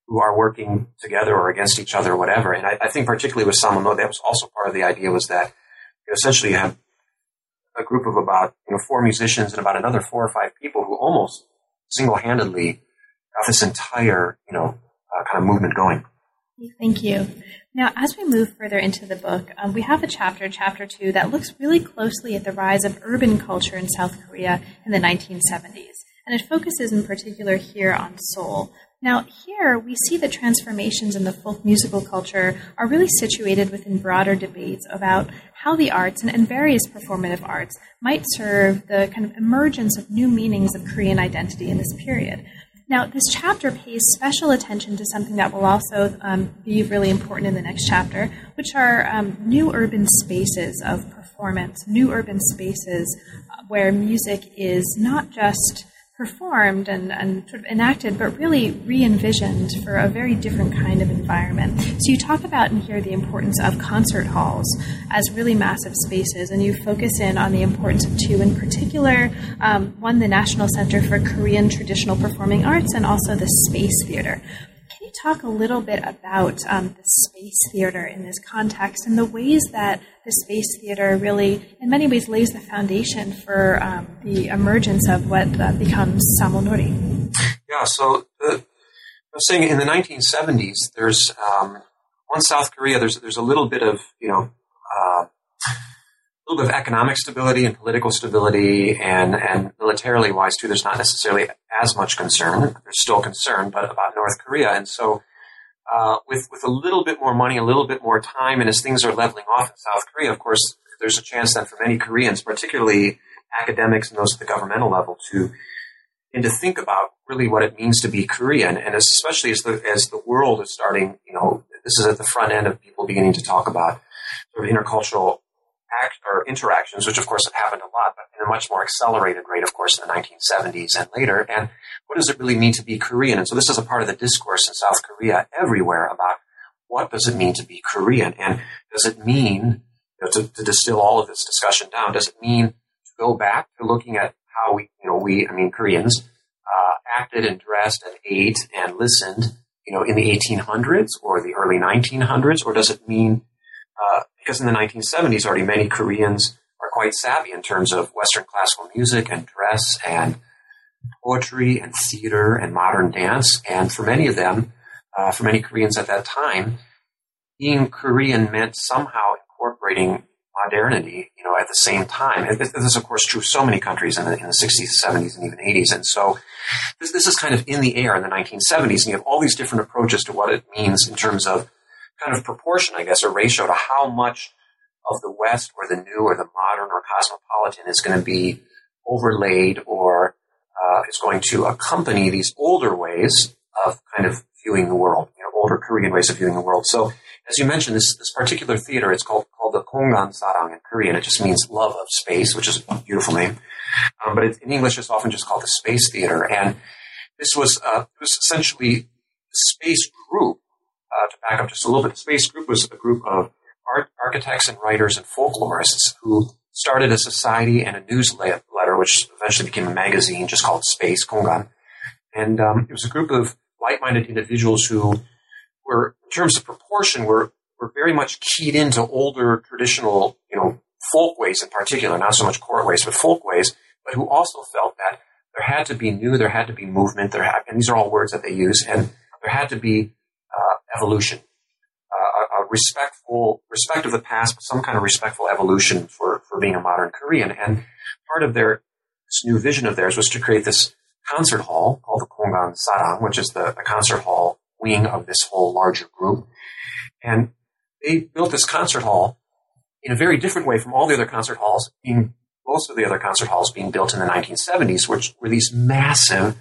who are working together or against each other or whatever. And I, I think particularly with Samul, that was also part of the idea was that you know, essentially you have a group of about you know four musicians and about another four or five people who almost single-handedly got this entire you know uh, kind of movement going. Thank you. Now, as we move further into the book, um, we have a chapter, chapter two, that looks really closely at the rise of urban culture in South Korea in the 1970s. And it focuses in particular here on Seoul. Now, here we see the transformations in the folk musical culture are really situated within broader debates about how the arts and, and, various performative arts might serve the kind of emergence of new meanings of Korean identity in this period. Now, this chapter pays special attention to something that will also um, be really important in the next chapter, which are um, new urban spaces of performance, new urban spaces where music is not just performed and, and sort of enacted, but really re envisioned for a very different kind of environment. So, you talk about in here the importance of concert halls as really massive spaces, and you focus in on the importance of two in particular um, one, the National Center for Korean Traditional Performing Arts, and also the Space Theater. Talk a little bit about um, the space theater in this context and the ways that the space theater really, in many ways, lays the foundation for um, the emergence of what uh, becomes Samul Nori? Yeah, so uh, I was saying in the 1970s, there's um, on South Korea, there's there's a little bit of you know uh, little bit of economic stability and political stability, and and militarily wise too. There's not necessarily as much concern. There's still concern, but about North Korea, and so uh, with with a little bit more money, a little bit more time, and as things are leveling off in South Korea, of course, there's a chance that for many Koreans, particularly academics and those at the governmental level, to and to think about really what it means to be Korean, and especially as the as the world is starting, you know, this is at the front end of people beginning to talk about sort of intercultural act or interactions, which of course have happened a lot, but in a much more accelerated rate, of course, in the 1970s and later. And what does it really mean to be Korean? And so this is a part of the discourse in South Korea everywhere about what does it mean to be Korean? And does it mean, you know, to, to distill all of this discussion down, does it mean to go back to looking at how we, you know, we, I mean, Koreans, uh, acted and dressed and ate and listened, you know, in the 1800s or the early 1900s? Or does it mean uh, because in the 1970s, already many Koreans are quite savvy in terms of Western classical music and dress and poetry and theater and modern dance. And for many of them, uh, for many Koreans at that time, being Korean meant somehow incorporating modernity, you know, at the same time. And this, is, of course, true of so many countries in the, in the 60s, 70s, and even 80s. And so this, this is kind of in the air in the 1970s, and you have all these different approaches to what it means in terms of kind of proportion, I guess, or ratio to how much of the West or the new or the modern or cosmopolitan is going to be overlaid or uh, is going to accompany these older ways of kind of viewing the world, you know, older Korean ways of viewing the world. So, as you mentioned, this this particular theater, it's called called the Kongan Sarang in Korean. It just means love of space, which is a beautiful name. Um, but it, in English, it's often just called the Space Theater. And this was uh, it was essentially the Space Group. Uh, to back up just a little bit, the Space Group was a group of art, architects and writers and folklorists who started a society and a newsletter, which eventually became a magazine just called Space Kongan. And um, it was a group of like-minded individuals who were, in terms of proportion, were were very much keyed into older traditional, you know, folk ways in particular, not so much court ways, but folk ways, but who also felt that there had to be new, there had to be movement, there had, and these are all words that they use, and there had to be uh, evolution, uh, a, respectful, respect of the past, but some kind of respectful evolution for, for being a modern Korean. And part of their this new vision of theirs was to create this concert hall called the Kongan Sarang, which is the, the concert hall wing of this whole larger group. And they built this concert hall in a very different way from all the other concert halls, being most of the other concert halls being built in the 1970s, which were these massive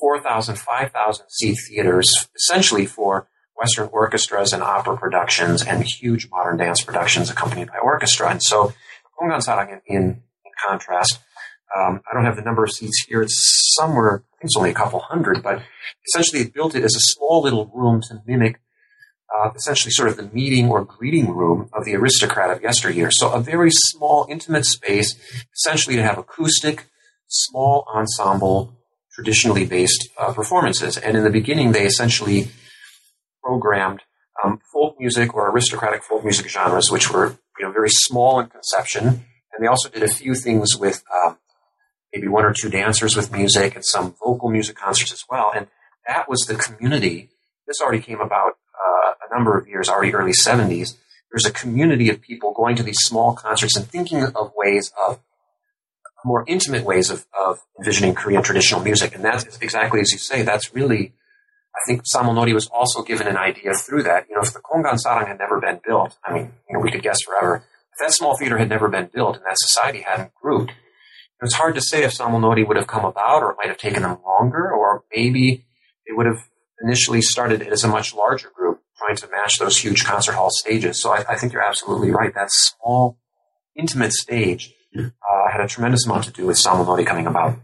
4,000, 5,000 seat theaters, essentially for Western orchestras and opera productions and huge modern dance productions accompanied by orchestra. And so Kongan in, in, contrast, um, I don't have the number of seats here. It's somewhere, I think it's only a couple hundred, but essentially they built it as a small little room to mimic uh, essentially sort of the meeting or greeting room of the aristocrat of yesteryear. So a very small, intimate space, essentially to have acoustic, small ensemble, traditionally based uh, performances. And in the beginning, they essentially programmed um, folk music or aristocratic folk music genres, which were you know very small in conception. And they also did a few things with um, maybe one or two dancers with music and some vocal music concerts as well. And that was the community. This already came about uh, a number of years, already early 70s, there's a community of people going to these small concerts and thinking of ways of more intimate ways of, of envisioning Korean traditional music. And that's exactly as you say, that's really, I think Nori was also given an idea through that. You know, if the Kongan Sarang had never been built, I mean, you know, we could guess forever. If that small theater had never been built and that society hadn't grew, it's hard to say if Nori would have come about or it might have taken them longer or maybe they would have initially started as a much larger group, trying to match those huge concert hall stages. So I, I think you're absolutely right. That small, intimate stage uh, had a tremendous amount to do with Samul coming about.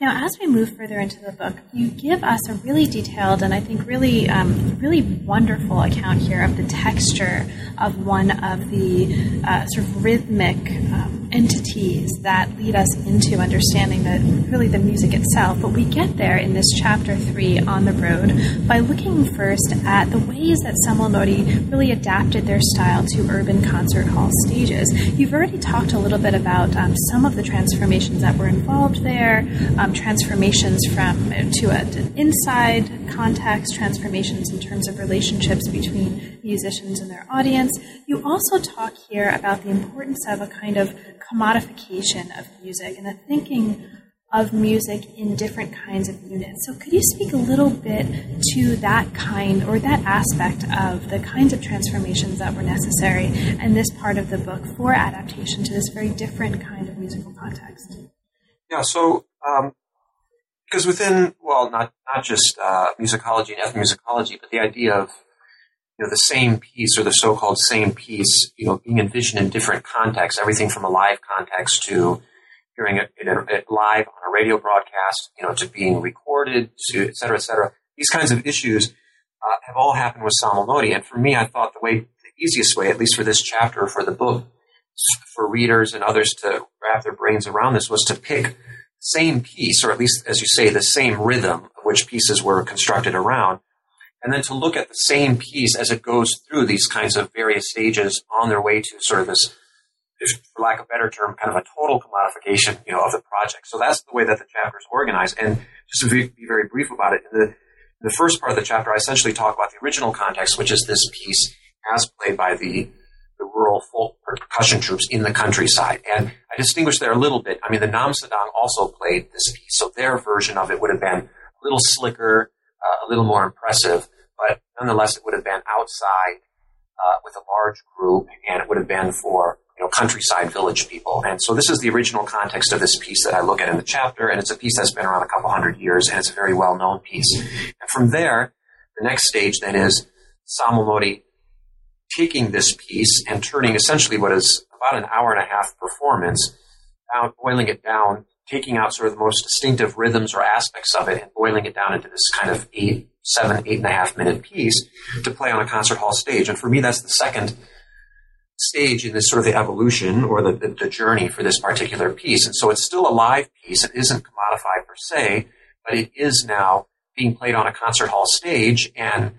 Now, as we move further into the book, you give us a really detailed and I think really, um, really wonderful account here of the texture of one of the uh, sort of rhythmic um, entities that lead us into understanding the really the music itself. But we get there in this chapter three on the road by looking first at the ways that Samul Nori really adapted their style to urban concert hall stages. You've already talked a little bit about um, some of the transformations that were involved there, um, transformations from to an inside context, transformations in terms of relationships between musicians and their audience. You also talk here about the importance of a kind of commodification of music and the thinking of music in different kinds of units. So, could you speak a little bit to that kind or that aspect of the kinds of transformations that were necessary in this part of the book for adaptation to this very different kind of musical context? Yeah, so um, because within, well, not not just uh, musicology and ethnomusicology, but the idea of know, the same piece or the so-called same piece, you know, being envisioned in different contexts, everything from a live context to hearing it, it, it, live on a radio broadcast, you know, to being recorded, to et cetera, et cetera. These kinds of issues uh, have all happened with Samul Nori. And for me, I thought the way, the easiest way, at least for this chapter, for the book, for readers and others to wrap their brains around this was to pick the same piece, or at least, as you say, the same rhythm of which pieces were constructed around, and then to look at the same piece as it goes through these kinds of various stages on their way to sort of this, for lack of a better term, kind of a total commodification, you know, of the project. So that's the way that the chapter is organized. And just to be, very brief about it, in the, In the first part of the chapter, I essentially talk about the original context, which is this piece as played by the, the rural folk percussion troupes in the countryside. And I distinguish there a little bit. I mean, the Nam Sadang also played this piece, so their version of it would have been a little slicker, uh, a little more impressive, but nonetheless, it would have been outside uh, with a large group, and it would have been for you know countryside village people. And so this is the original context of this piece that I look at in the chapter, and it's a piece that's been around a couple hundred years, and it's a very well known piece. And from there, the next stage then is Samul Nori taking this piece and turning essentially what is about an hour and a half performance, down, boiling it down, taking out sort of the most distinctive rhythms or aspects of it, and boiling it down into this kind of eight, seven, eight and a half minute piece to play on a concert hall stage. And for me, that's the second stage in this sort of the evolution or the, the, the, journey for this particular piece. And so it's still a live piece. It isn't commodified per se, but it is now being played on a concert hall stage. And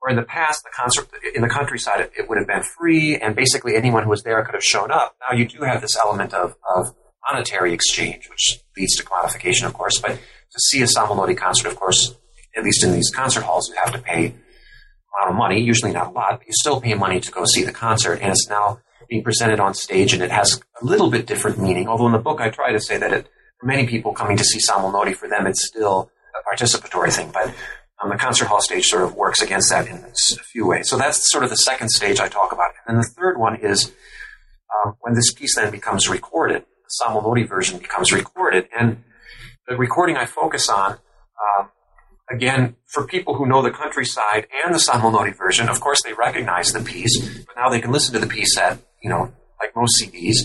where in the past, the concert in the countryside, it, it would have been free and basically anyone who was there could have shown up. Now you do have this element of, of monetary exchange, which leads to commodification, of course. But to see a Nori concert, of course, at least in these concert halls, you have to pay amount of money, usually not a lot, but you still pay money to go see the concert. And it's now being presented on stage and it has a little bit different meaning. Although in the book I try to say that it, for many people coming to see Nori, for them it's still a participatory thing. But um, the concert hall stage sort of works against that in a few ways. So that's sort of the second stage I talk about. And then the third one is um, when this piece then becomes recorded, the version becomes recorded. And the recording I focus on um, again, for people who know the countryside and the Samul Nori version, of course they recognize the piece, but now they can listen to the piece at, you know, like most CDs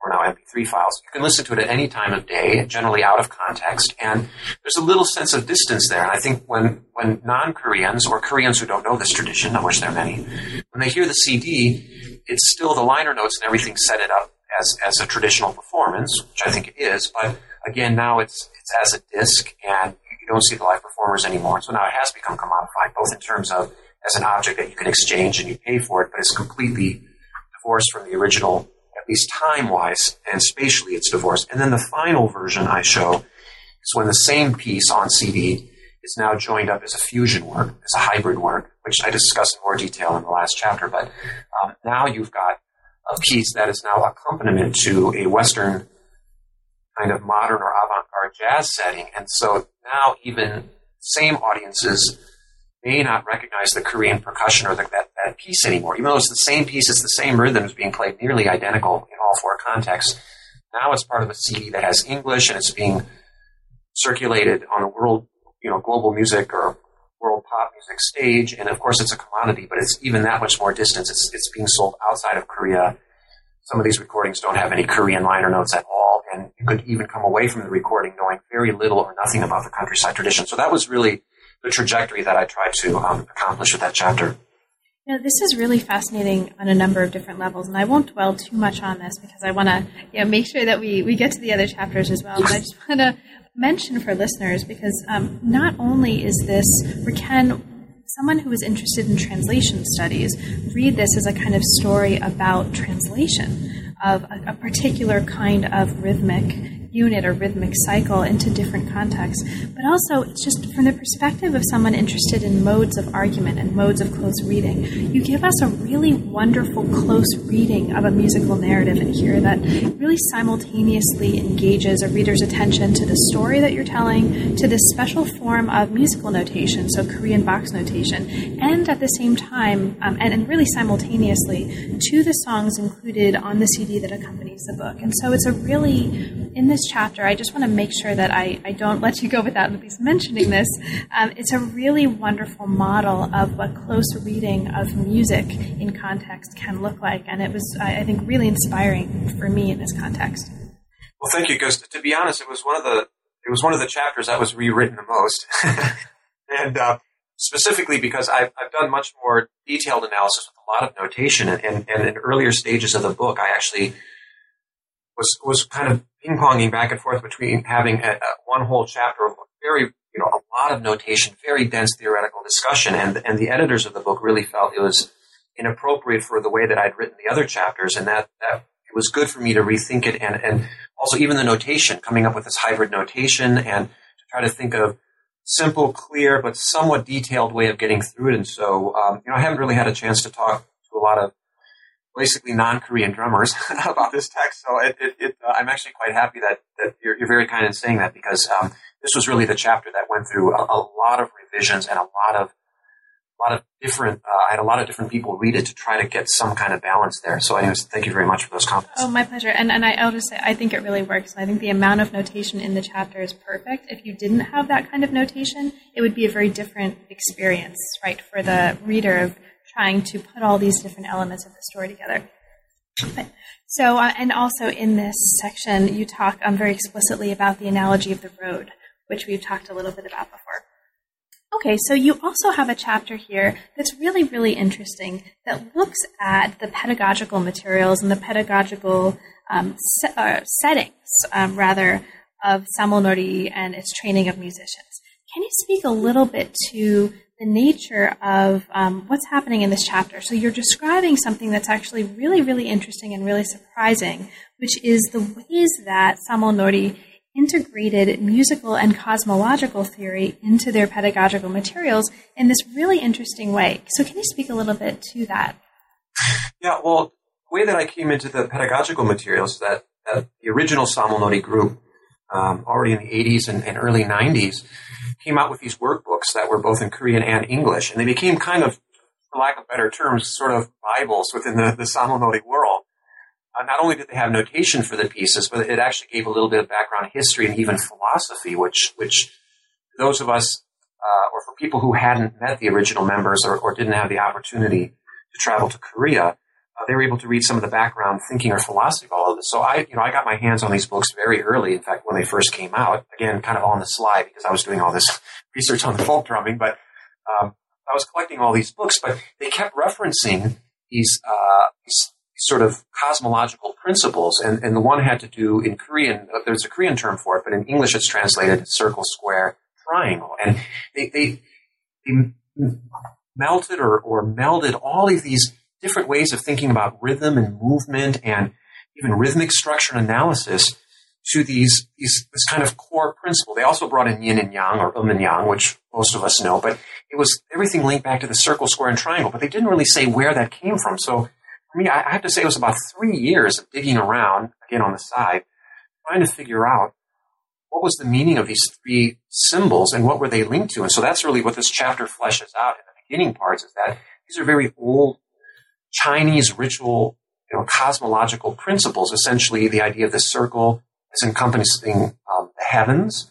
or now MP3 files. You can listen to it at any time of day, generally out of context, and there's a little sense of distance there. And I think when, when non-Koreans or Koreans who don't know this tradition, of which there are many, when they hear the CD, it's still the liner notes and everything set it up as, as a traditional performance, which I think it is, but again, now it's, it's as a disc and you don't see the live performers anymore. So now it has become commodified, both in terms of as an object that you can exchange and you pay for it, but it's completely divorced from the original, at least time wise and spatially it's divorced. And then the final version I show is when the same piece on CD is now joined up as a fusion work, as a hybrid work, which I discussed in more detail in the last chapter. But um, now you've got piece that is now accompaniment to a Western kind of modern or avant-garde jazz setting. And so now even same audiences may not recognize the Korean percussion or the, that, that piece anymore. Even though it's the same piece, it's the same rhythms being played nearly identical in all four contexts. Now it's part of a CD that has English and it's being circulated on a world, you know, global music or pop music stage. And of course it's a commodity, but it's even that much more distance. It's, it's being sold outside of Korea. Some of these recordings don't have any Korean liner notes at all and you could even come away from the recording knowing very little or nothing about the countryside tradition. So that was really the trajectory that I tried to um, accomplish with that chapter. You this is really fascinating on a number of different levels, and I won't dwell too much on this because I want to you know, make sure that we, we get to the other chapters as well. But I just want to mention for listeners because um, not only is this, can someone who is interested in translation studies read this as a kind of story about translation of a, a particular kind of rhythmic unit or rhythmic cycle into different contexts. But also, just from the perspective of someone interested in modes of argument and modes of close reading, you give us a really wonderful close reading of a musical narrative in here that really simultaneously engages a reader's attention to the story that you're telling, to this special form of musical notation, so Korean box notation, and at the same time, um, and, and really simultaneously, to the songs included on the CD that accompanies the book. And so it's a really, in this chapter, I just want to make sure that I, I don't let you go without at least mentioning this. Um, it's a really wonderful model of what close reading of music in context can look like. And it was, I, I think, really inspiring for me in this context. Well, thank you, because to be honest, it was one of the it was one of the chapters that was rewritten the most, and uh, specifically because I've, I've done much more detailed analysis with a lot of notation, and, and, and in earlier stages of the book, I actually was was kind of ping ponging back and forth between having a, a one whole chapter of very you know a lot of notation, very dense theoretical discussion, and and the editors of the book really felt it was inappropriate for the way that I'd written the other chapters, and that that it was good for me to rethink it, and and also even the notation, coming up with this hybrid notation, and to try to think of simple, clear, but somewhat detailed way of getting through it. And so, um, you know, I haven't really had a chance to talk to a lot of basically non-Korean drummers about this text. So it, it, it, uh, I'm actually quite happy that, that you're, you're, very kind in saying that because um, this was really the chapter that went through a, a, lot of revisions and a lot of lot of different. Uh, I had a lot of different people read it to try to get some kind of balance there. So, anyways, thank you very much for those comments. Oh, my pleasure. And and I, I'll just say I think it really works. I think the amount of notation in the chapter is perfect. If you didn't have that kind of notation, it would be a very different experience, right, for the reader of trying to put all these different elements of the story together. But, so, uh, and also in this section, you talk um, very explicitly about the analogy of the road, which we've talked a little bit about before. Okay, so you also have a chapter here that's really, really interesting that looks at the pedagogical materials and the pedagogical um, se- uh, settings, um, rather, of Samulnori and its training of musicians. Can you speak a little bit to the nature of um, what's happening in this chapter. So you're describing something that's actually really, really interesting and really surprising, which is the ways that Samulnori integrated musical and cosmological theory into their pedagogical materials in this really interesting way. So can you speak a little bit to that? Yeah, well, the way that I came into the pedagogical materials that, that the original Samulnori group, um, already in the 80s and, and early 90s, came out with these workbooks that were both in Korean and English, and they became kind of, for lack of better terms, sort of Bibles within the, the world. Uh, not only did they have notation for the pieces, but it actually gave a little bit of background history and even philosophy, which, which those of us, uh, or for people who hadn't met the original members or, or didn't have the opportunity to travel to Korea, uh, they were able to read some of the background thinking or philosophy of all of this. So I, you know, I got my hands on these books very early. In fact, when they first came out, again, kind of on the slide because I was doing all this research on the folk drumming, but um, I was collecting all these books, but they kept referencing these, uh, these sort of cosmological principles, and, and the one had to do in Korean. Uh, there's a Korean term for it, but in English it's translated circle, square, triangle, and they they, they melted or, or melded all of these different ways of thinking about rhythm and movement and even rhythmic structure and analysis to these, these this kind of core principle. They also brought in yin and yang or um and yang, which most of us know, but it was everything linked back to the circle, square, and triangle. But they didn't really say where that came from. So for me, I have to say it was about three years of digging around again on the side, trying to figure out what was the meaning of these three symbols and what were they linked to. And so that's really what this chapter fleshes out in the beginning parts is that these are very old Chinese ritual, you know, cosmological principles, essentially the idea of the circle as encompassing um, the heavens,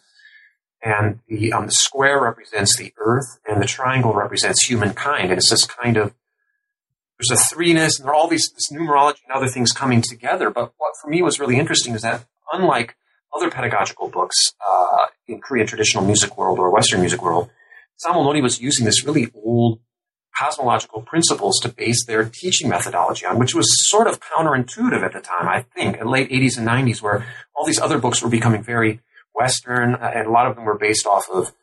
and the, um, the square represents the earth, and the triangle represents humankind. And it's this kind of there's a threeness, and there are all these this numerology and other things coming together. But what for me was really interesting is that unlike other pedagogical books uh, in Korean traditional music world or Western music world, Samul Samulnori was using this really old cosmological principles to base their teaching methodology on, which was sort of counterintuitive at the time, I think, in late 80s and 90s, where all these other books were becoming very Western, uh, and a lot of them were based off of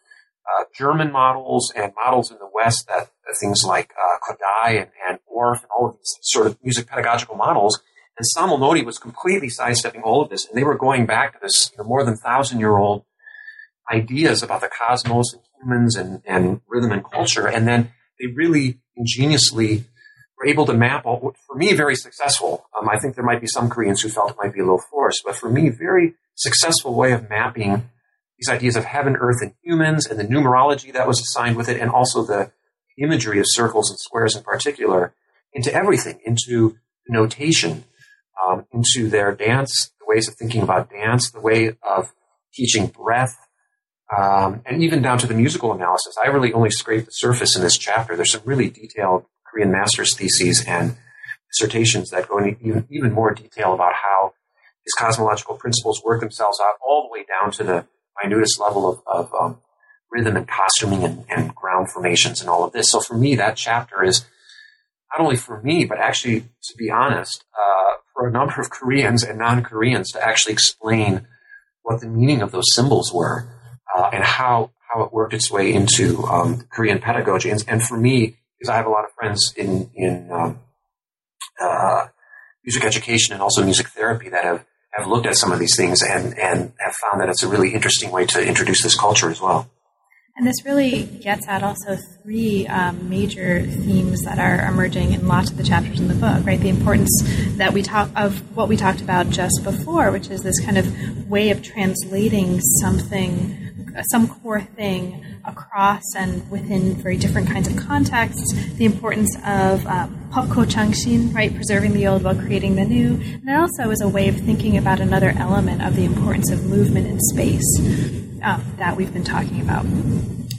uh, German models and models in the West that things like uh, Kodály and, and Orff and all of these sort of music pedagogical models. And Samulnori was completely sidestepping all of this, and they were going back to this you know, more than thousand year old ideas about the cosmos and humans and, and rhythm and culture, and then they really ingeniously were able to map all, for me, very successful. Um, I think there might be some Koreans who felt it might be a little forced, but for me, very successful way of mapping these ideas of heaven, earth, and humans, and the numerology that was assigned with it, and also the imagery of circles and squares in particular, into everything, into notation, um, into their dance, the ways of thinking about dance, the way of teaching breath, um, and even down to the musical analysis. I really only scraped the surface in this chapter. There's some really detailed Korean master's theses and dissertations that go into even, even more detail about how these cosmological principles work themselves out all the way down to the minutest level of, of um, rhythm and costuming and, and, ground formations and all of this. So for me, that chapter is not only for me, but actually, to be honest, uh, for a number of Koreans and non-Koreans to actually explain what the meaning of those symbols were uh, and how how it worked its way into um, Korean pedagogy. And, and, for me, because I have a lot of friends in in um, uh, music education and also music therapy that have have looked at some of these things and and have found that it's a really interesting way to introduce this culture as well. And this really gets at also three um, major themes that are emerging in lots of the chapters in the book, right? The importance that we talk of what we talked about just before, which is this kind of way of translating something, some core thing across and within very different kinds of contexts. The importance of um, popko changshin, right? Preserving the old while creating the new. And it also is a way of thinking about another element of the importance of movement in space um, that we've been talking about.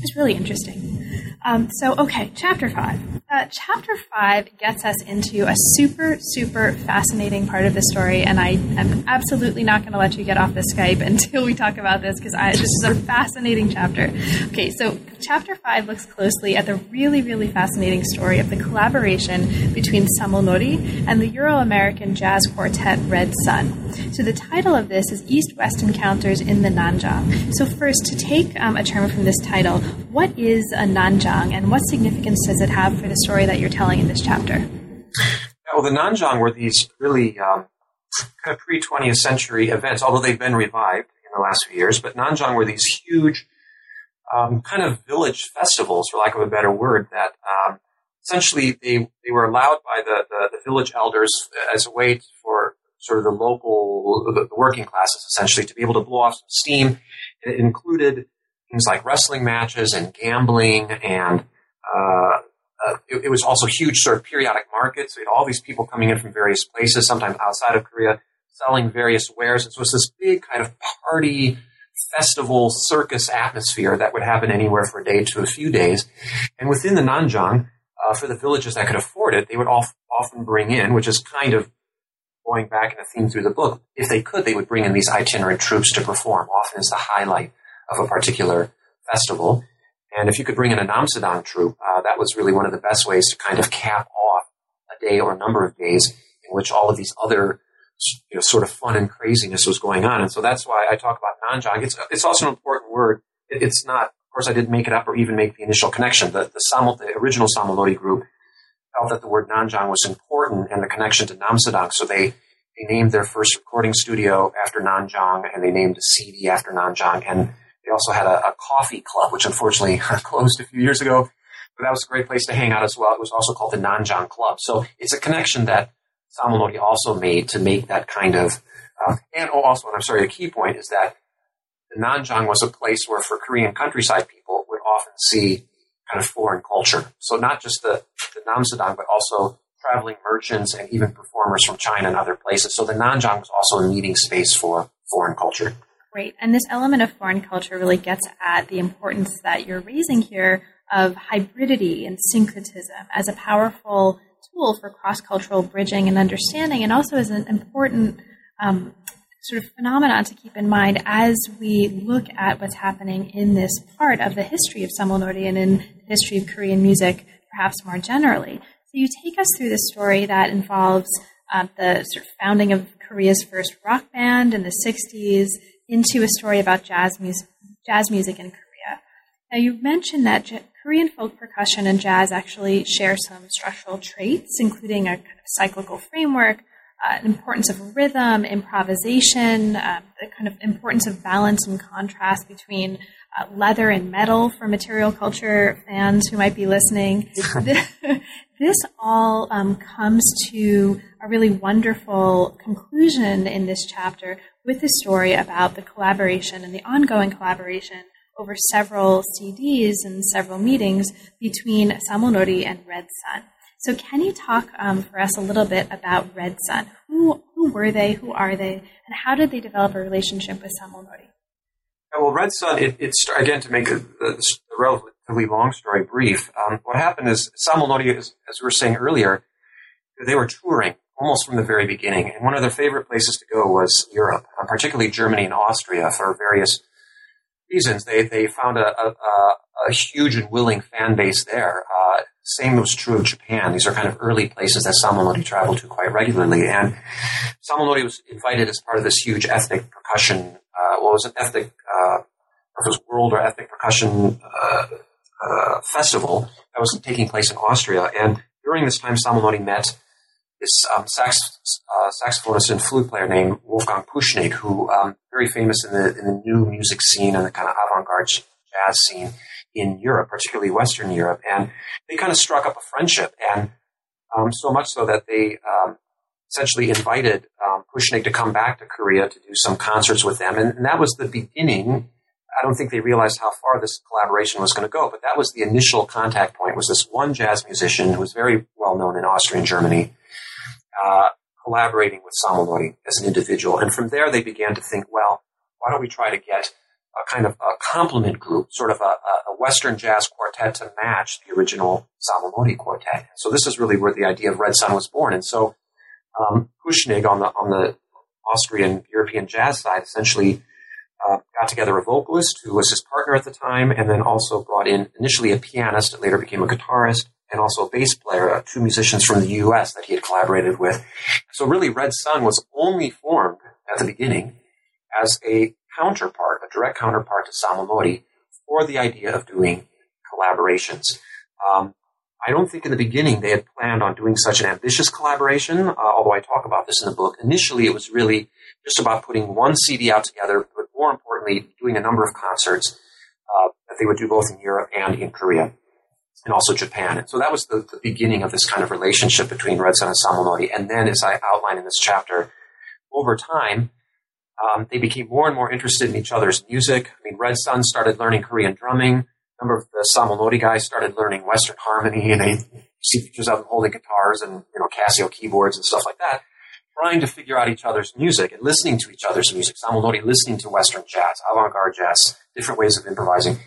It's really interesting. Um, so, okay, chapter five. Uh, chapter five gets us into a super, super fascinating part of the story, and I am absolutely not going to let you get off the Skype until we talk about this because this is a fascinating chapter. Okay, so chapter five looks closely at the really, really fascinating story of the collaboration between Samul Nori and the Euro American jazz quartet Red Sun. So, the title of this is East West Encounters in the Nanjang. So, first, to take um, a term from this title, what is a Nanjang and what significance does it have for the story that you're telling in this chapter? Well, the Nanjang were these really um, kind of pre 20th century events, although they've been revived in the last few years. But Nanjang were these huge um, kind of village festivals, for lack of a better word, that um, essentially they, they were allowed by the, the, the, village elders as a way for sort of the local, the, working classes essentially to be able to blow off some steam. It included things like wrestling matches and gambling and uh, uh, it, it, was also huge sort of periodic markets. We had all these people coming in from various places, sometimes outside of Korea, selling various wares. And so it's this big kind of party, festival, circus atmosphere that would happen anywhere for a day to a few days. And within the Nanjang, uh, for the villages that could afford it, they would often bring in, which is kind of going back in a theme through the book, if they could, they would bring in these itinerant troupes to perform, often as the highlight of a particular festival. And if you could bring in a Namsadang troupe, uh, that was really one of the best ways to kind of cap off a day or a number of days in which all of these other you know, sort of fun and craziness was going on. And so that's why I talk about nanjang. It's, it's also an important word. It, it's not, of course, I didn't make it up or even make the initial connection. The, the, the original Samul Nori group felt that the word nanjang was important and the connection to Namsadang. So they, they named their first recording studio after Nanjang and they named a CD after Nanjang. And they also had a, a coffee club, which unfortunately closed a few years ago. But that was a great place to hang out as well. It was also called the Nanjang Club. So it's a connection that Samul also made to make that kind of, uh, and also, and I'm sorry, a key point is that the Nanjang was a place where for Korean countryside people would often see kind of foreign culture. So not just the, the Namsadang, but also traveling merchants and even performers from China and other places. So the Nanjang was also a meeting space for foreign culture. Great. And this element of foreign culture really gets at the importance that you're raising here of hybridity and syncretism as a powerful tool for cross cultural bridging and understanding, and also as an important um, sort of phenomenon to keep in mind as we look at what's happening in this part of the history of Samul Nori and in the history of Korean music, perhaps more generally. So you take us through this story that involves uh, the sort of founding of Korea's first rock band in the 60s, into a story about jazz music, jazz music in Korea. Now, you mentioned that J- Korean folk percussion and jazz actually share some structural traits, including a kind of cyclical framework, uh, an importance of rhythm, improvisation, uh, the kind of importance of balance and contrast between uh, leather and metal for material culture fans who might be listening. this, all um, comes to a really wonderful conclusion in this chapter with a story about the collaboration and the ongoing collaboration over several CDs and several meetings between Samul Nori and Red Sun. So, can you talk um, for us a little bit about Red Sun? Who, who were they? Who are they? And how did they develop a relationship with Samul Nori? well, Red Sun, it, it's again to make a, a, relatively long story brief. Um, what happened is Samul Nori, as, as we were saying earlier, they were touring almost from the very beginning. And one of their favorite places to go was Europe, uh, particularly Germany and Austria for various reasons. They, they found a, a, a huge and willing fan base there. Uh, same was true of Japan. These are kind of early places that Samul Nori traveled to quite regularly. And Samul Nori was invited as part of this huge ethnic percussion, uh, well, was an ethnic, uh, it was world or ethnic percussion uh, uh, festival that was taking place in Austria. And during this time, Samul Nori met this um, sax, uh, saxophonist and flute player named Wolfgang Puschnig, who um, very famous in the in the new music scene and the kind of avant-garde jazz scene in Europe, particularly Western Europe, and they kind of struck up a friendship, and um, so much so that they um, essentially invited um, Puschnig to come back to Korea to do some concerts with them, and, and that was the beginning. I don't think they realized how far this collaboration was going to go, but that was the initial contact point. Was this one jazz musician who was very well known in Austria and Germany, uh, collaborating with Samul as an individual, and from there they began to think, well, why don't we try to get a kind of a complement group, sort of a, a Western jazz quartet to match the original Samul quartet. So this is really where the idea of Red Sun was born. And so um, Puschnig on the on the Austrian European jazz side essentially uh, got together a vocalist who was his partner at the time, and then also brought in initially a pianist, that later became a guitarist, and also a bass player, uh, two musicians from the U.S. that he had collaborated with. So really, Red Sun was only formed at the beginning as a counterpart, a direct counterpart to Samul Nori for the idea of doing collaborations. Um, I don't think in the beginning they had planned on doing such an ambitious collaboration, uh, although I talk about this in the book. Initially, it was really just about putting one CD out together, but more importantly, doing a number of concerts uh, that they would do both in Europe and in Korea, and also Japan. And so that was the, the beginning of this kind of relationship between Red Sun and Samul Nori. And then, as I outline in this chapter, over time, um, they became more and more interested in each other's music. I mean, Red Sun started learning Korean drumming. A number of the Samul Nori guys started learning Western harmony, and they see pictures of them holding guitars and you know Casio keyboards and stuff like that, trying to figure out each other's music and listening to each other's music. Samul Nori listening to Western jazz, avant-garde jazz, different ways of improvising,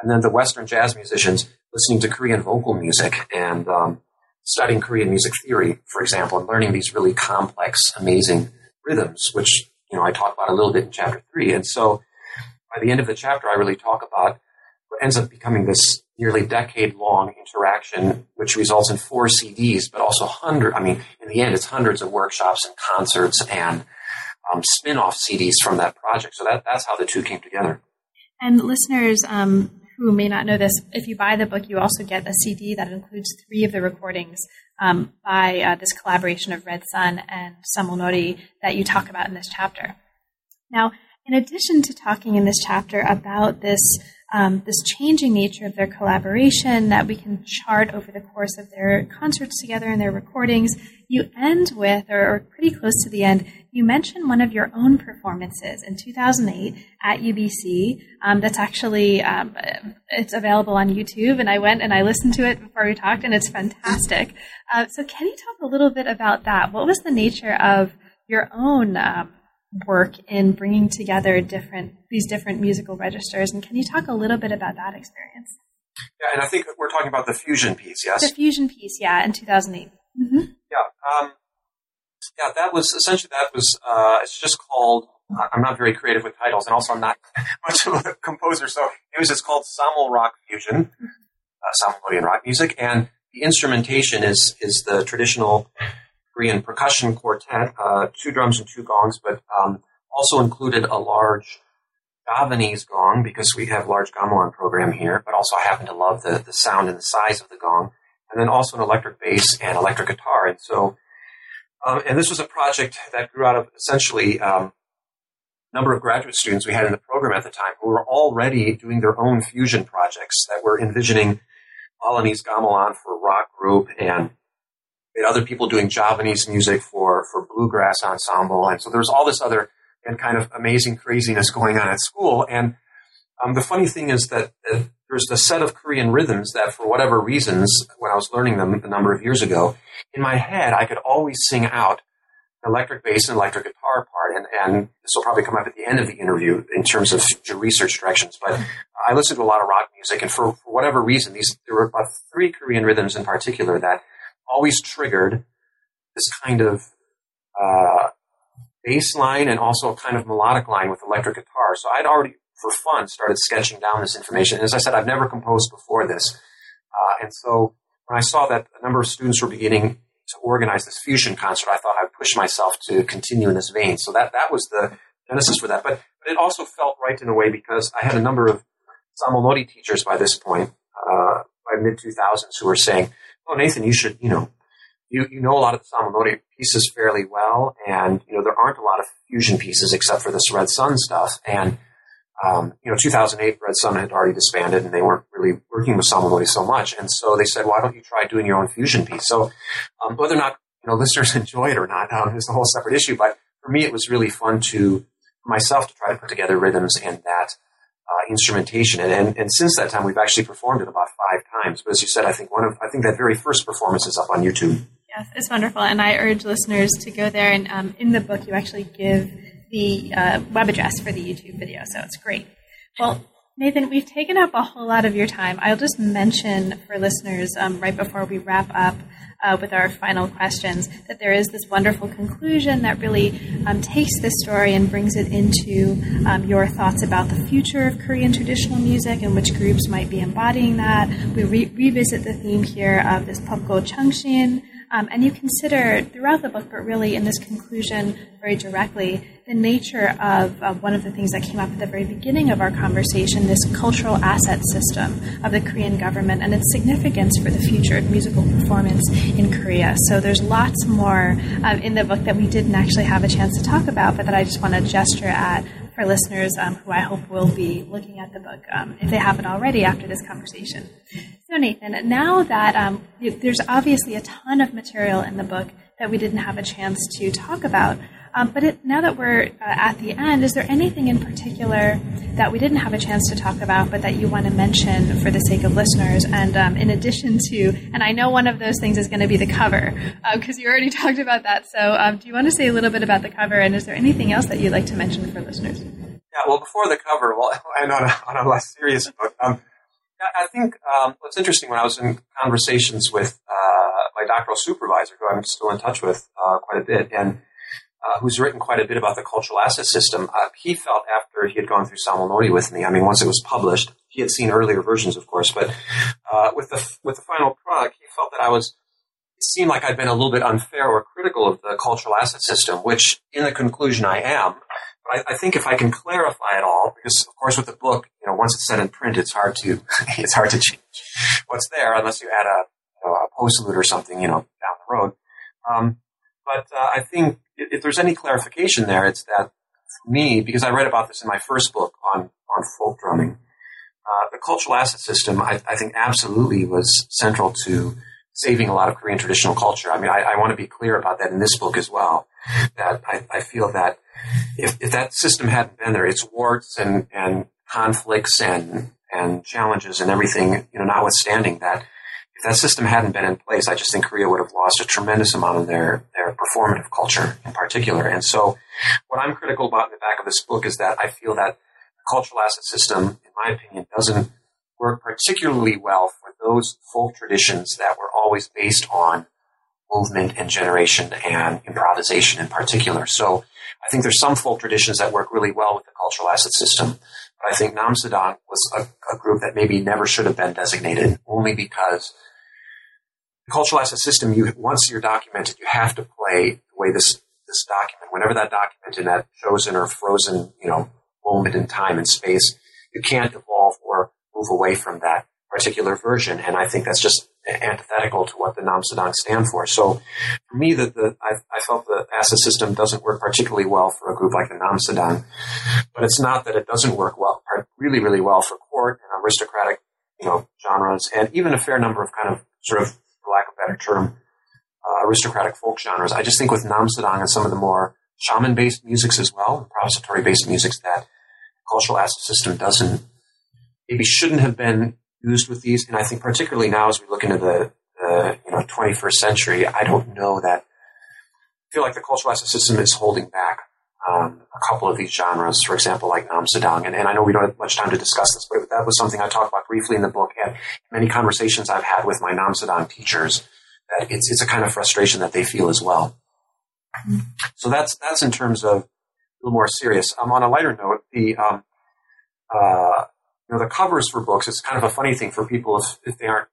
and then the Western jazz musicians listening to Korean vocal music and um, studying Korean music theory, for example, and learning these really complex, amazing rhythms, which you know, I talk about a little bit in chapter three. And so by the end of the chapter, I really talk about what ends up becoming this nearly decade long interaction, which results in four CDs, but also hundred. I mean, in the end, it's hundreds of workshops and concerts and um, spin-off CDs from that project. So that, that's how the two came together. And listeners um, who may not know this, if you buy the book, you also get a CD that includes three of the recordings um, by uh, this collaboration of Red Sun and Samul Nori that you talk about in this chapter. Now, in addition to talking in this chapter about this um, this changing nature of their collaboration that we can chart over the course of their concerts together and their recordings, you end with, or, pretty close to the end, you mention one of your own performances in 2008 at UBC. Um, that's actually um, it's available on YouTube, and I went and I listened to it before we talked, and it's fantastic. Uh, so, can you talk a little bit about that? What was the nature of your own um, work in bringing together different these different musical registers. And can you talk a little bit about that experience? Yeah, and I think we're talking about the fusion piece, yes? The fusion piece, yeah, in 2008. Mm-hmm. Yeah, um, yeah, that was essentially that was. Uh, it's just called. I'm not very creative with titles, and also I'm not much of a composer. So it was just called Samul Rock Fusion, uh, rock music, and the instrumentation is is the traditional Korean percussion quartet, uh, two drums and two gongs, but um, also included a large Javanese gong because we have large gamelan program here, but also I happen to love the, the sound and the size of the gong. And then also an electric bass and electric guitar. And so, um, and this was a project that grew out of essentially um, a number of graduate students we had in the program at the time who were already doing their own fusion projects that were envisioning Balinese gamelan for rock group and had other people doing Javanese music for, for bluegrass ensemble. And so there was all this other and kind of amazing craziness going on at school. And um, the funny thing is that uh, there's a set of Korean rhythms that, for whatever reasons, when I was learning them a number of years ago, in my head, I could always sing out electric bass and electric guitar part. And, and this will probably come up at the end of the interview in terms of future research directions. But I listened to a lot of rock music, and for, for whatever reason, these there were about three Korean rhythms in particular that always triggered this kind of uh, bass line and also a kind of melodic line with electric guitar. So I'd already, for fun, started sketching down this information. And as I said, I've never composed before this. Uh, and so when I saw that a number of students were beginning to organize this fusion concert, I thought I'd push myself to continue in this vein. So that, that was the genesis for that. But, but it also felt right in a way because I had a number of Samul Nori teachers by this point, uh, by mid 2000s, who were saying, oh, Nathan, you should, you know, you, you know a lot of the Samulnori pieces fairly well, and, you know, there aren't a lot of fusion pieces except for this Red Sun stuff. And um, you know, 2008, Red Sun had already disbanded, and they weren't really working with Samulnori so much. And so they said, "Why don't you try doing your own fusion piece?" So um, whether or not you know listeners enjoy it or not um, is a whole separate issue. But for me, it was really fun to myself to try to put together rhythms and that uh, instrumentation. And, and, and since that time, we've actually performed it about five times. But as you said, I think one of I think that very first performance is up on YouTube. Yes, it's wonderful, and I urge listeners to go there. And um, in the book, you actually give the uh, web address for the YouTube video, so it's great. Well, Nathan, we've taken up a whole lot of your time. I'll just mention for listeners um, right before we wrap up uh, with our final questions that there is this wonderful conclusion that really um, takes this story and brings it into um, your thoughts about the future of Korean traditional music and which groups might be embodying that. We re- revisit the theme here of this Popko Changshin, um, and you consider throughout the book, but really in this conclusion very directly, the nature of uh, one of the things that came up at the very beginning of our conversation this cultural asset system of the Korean government and its significance for the future of musical performance in Korea. So there's lots more um, in the book that we didn't actually have a chance to talk about, but that I just want to gesture at for listeners um, who I hope will be looking at the book um, if they haven't already after this conversation. So, Nathan, now that um, there's obviously a ton of material in the book that we didn't have a chance to talk about, um, but it, now that we're uh, at the end, is there anything in particular that we didn't have a chance to talk about, but that you want to mention for the sake of listeners? And um, in addition to, and I know one of those things is going to be the cover, because uh, you already talked about that. So, um, do you want to say a little bit about the cover, and is there anything else that you'd like to mention for listeners? Yeah, well, before the cover, well, and on a, on a less serious note, um, I think um, what's interesting when I was in conversations with uh, my doctoral supervisor, who I'm still in touch with uh, quite a bit, and uh, who's written quite a bit about the cultural asset system, uh, he felt after he had gone through Samulnori with me, I mean, once it was published, he had seen earlier versions, of course, but uh, with the with the final product, he felt that I was. It seemed like I'd been a little bit unfair or critical of the cultural asset system, which, in the conclusion, I am. But I, I think if I can clarify it all, because of course with the book, you know, once it's set in print, it's hard to it's hard to change what's there unless you add a, you know, a postlude or something, you know, down the road. Um, but uh, I think if there's any clarification there, it's that for me, because I read about this in my first book on, on folk drumming, uh, the cultural asset system, I, I, think absolutely was central to saving a lot of Korean traditional culture. I mean, I, I want to be clear about that in this book as well, that I, I feel that if, if, that system hadn't been there, its warts and, and conflicts and, and challenges and everything, you know, notwithstanding that, that system hadn't been in place, I just think Korea would have lost a tremendous amount of their, their performative culture in particular. And so what I'm critical about in the back of this book is that I feel that the cultural asset system, in my opinion, doesn't work particularly well for those folk traditions that were always based on movement and generation and improvisation in particular. So I think there's some folk traditions that work really well with the cultural asset system. But I think Nam Namsadang was a, a group that maybe never should have been designated only because the cultural asset system, you once you're documented, you have to play the way this this document, whenever that document in that chosen or frozen, you know, moment in time and space, you can't evolve or move away from that particular version. And I think that's just antithetical to what the Nam Namsadang stand for. So for me, the, the I, I, felt the asset system doesn't work particularly well for a group like the Nam Namsadang. But it's not that it doesn't work well, really, really well for court and aristocratic, you know, genres, and even a fair number of kind of sort of lack of a better term, uh, aristocratic folk genres. I just think with Namsadang and some of the more shaman-based musics as well, improvisatory-based musics, that cultural asset system doesn't, maybe shouldn't have been used with these. And I think particularly now as we look into the, the you know 21st century, I don't know that. I feel like the cultural asset system is holding back um, a couple of these genres, for example, like Namsadang. And, and, I know we don't have much time to discuss this, but that was something I talked about briefly in the book and many conversations I've had with my Namsadang teachers that it's, it's a kind of frustration that they feel as well. So that's, that's in terms of a little more serious. Um, on a lighter note, the, um, uh, you know, the covers for books, it's kind of a funny thing for people if, if they aren't,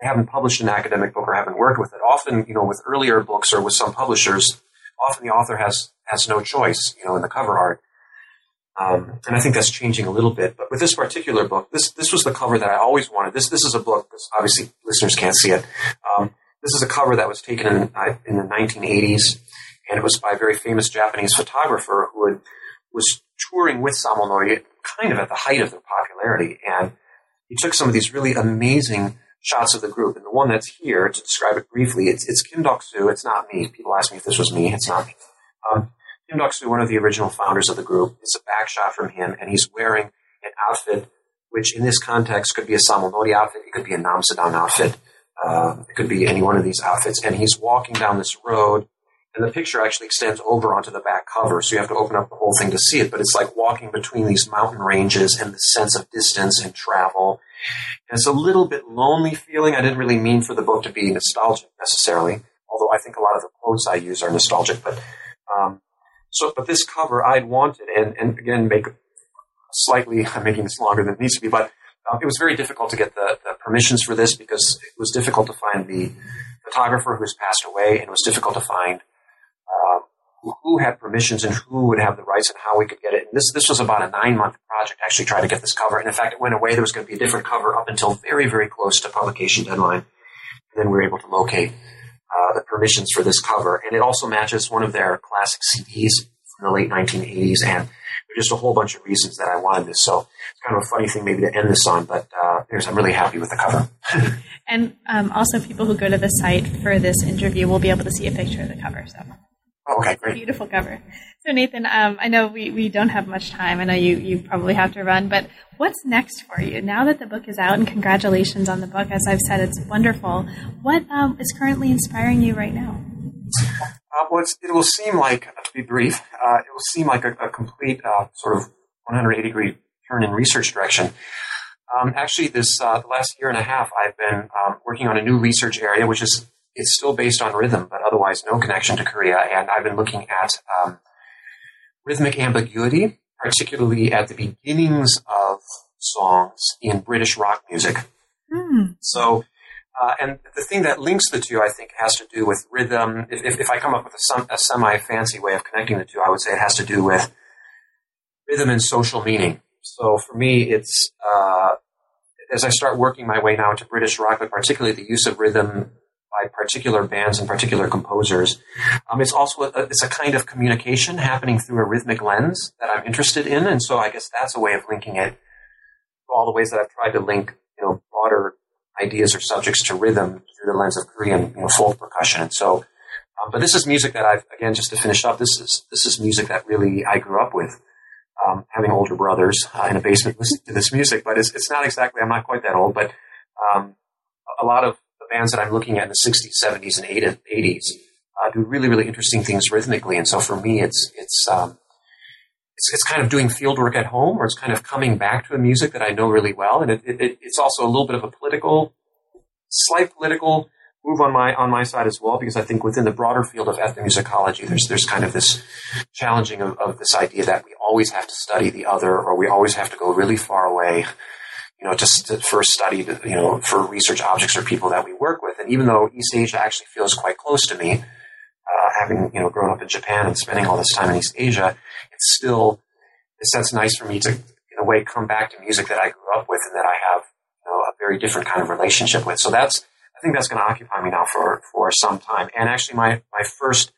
they haven't published an academic book or haven't worked with it. Often, you know, with earlier books or with some publishers, often the author has has no choice, you know, in the cover art. Um, and I think that's changing a little bit. But with this particular book, this this was the cover that I always wanted. This this is a book. Obviously, listeners can't see it. Um, this is a cover that was taken in, in the 1980s, and it was by a very famous Japanese photographer who had, was touring with Nori kind of at the height of their popularity. And he took some of these really amazing shots of the group. And the one that's here, to describe it briefly, it's, it's Kim Duk-soo. It's not me. People ask me if this was me. It's not me. Um, Kim Duk-soo, one of the original founders of the group, it's a back shot from him, and he's wearing an outfit which in this context could be a Samul Nori outfit, it could be a Namsadang outfit, uh, it could be any one of these outfits. And he's walking down this road, and the picture actually extends over onto the back cover, so you have to open up the whole thing to see it. But it's like walking between these mountain ranges and the sense of distance and travel. And it's a little bit lonely feeling. I didn't really mean for the book to be nostalgic necessarily, although I think a lot of the quotes I use are nostalgic. But um, so, but this cover I'd wanted, and, and again, make slightly, I'm making this longer than it needs to be, but uh, it was very difficult to get the, the, permissions for this because it was difficult to find the photographer who's passed away, and it was difficult to find uh, who had permissions and who would have the rights and how we could get it. And this this was about a nine month project actually try to get this cover. And in fact, it went away. There was going to be a different cover up until very very close to publication deadline. And then we were able to locate uh, the permissions for this cover, and it also matches one of their classic CDs from the late 1980s and there's just a whole bunch of reasons that I wanted this. So it's kind of a funny thing maybe to end this on, but uh, I'm really happy with the cover. and um, also, people who go to the site for this interview will be able to see a picture of the cover. So. Okay, great. Beautiful cover. So, Nathan, um, I know we, we don't have much time. I know you, you probably have to run, but what's next for you? Now that the book is out, and congratulations on the book, as I've said, it's wonderful. What um, is currently inspiring you right now? Uh, well, it will seem like, to be brief, uh, it will seem like a, a complete uh, sort of 180 degree turn in research direction. Um, actually, this uh, the last year and a half, I've been um, working on a new research area, which is it's still based on rhythm, but otherwise no connection to Korea. And I've been looking at um, rhythmic ambiguity, particularly at the beginnings of songs in British rock music. Mm. So uh, and the thing that links the two, I think, has to do with rhythm. If, if, if I come up with a, a semi fancy way of connecting the two, I would say it has to do with rhythm and social meaning. So for me, it's uh, as I start working my way now into British rock, but particularly the use of rhythm by particular bands and particular composers. Um, it's also a, it's a kind of communication happening through a rhythmic lens that I'm interested in, and so I guess that's a way of linking it. To all the ways that I've tried to link, you know, broader ideas or subjects to rhythm through the lens of Korean you know, folk percussion. And so, um, but this is music that I've again just to finish up. This is this is music that really I grew up with. Um, having older brothers uh, in a basement listening to this music, but it's, it's not exactly. I'm not quite that old, but um, a lot of bands that I'm looking at in the 60s, 70s, and 80s uh, do really, really interesting things rhythmically. And so for me, it's it's um, it's, it's kind of doing field work at home, or it's kind of coming back to a music that I know really well, and it, it, it's also a little bit of a political, slight political move on my on my side as well, because I think within the broader field of ethnomusicology, there's there's kind of this challenging of, of this idea that we always have to study the other, or we always have to go really far away, you know, just for study, you know, for research objects or people that we work with. And even though East Asia actually feels quite close to me, uh, having you know grown up in Japan and spending all this time in East Asia, it's still it's that's nice for me to in a way come back to music that I grew up with and that I have you know a very different kind of relationship with. So that's I think that's going to occupy me now for for some time. And actually, my my first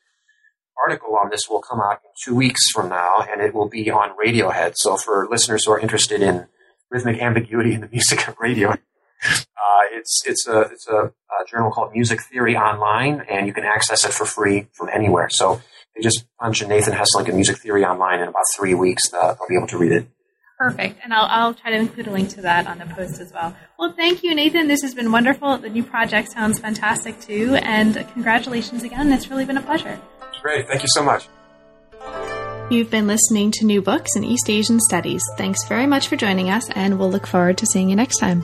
article on this will come out in two weeks from now, and it will be on Radiohead. So for listeners who are interested in rhythmic ambiguity in the music of radio, uh, it's it's a it's a, a, journal called Music Theory Online, and you can access it for free from anywhere. So you just punch in Nathan Hesselink and Music Theory Online in about three weeks. they'll be able to read it. Perfect, and I'll I'll try to include a link to that on the post as well. Well, thank you, Nathan. This has been wonderful. The new project sounds fantastic too, and congratulations again. It's really been a pleasure. Great, thank you so much. You've been listening to New Books in East Asian Studies. Thanks very much for joining us, and we'll look forward to seeing you next time.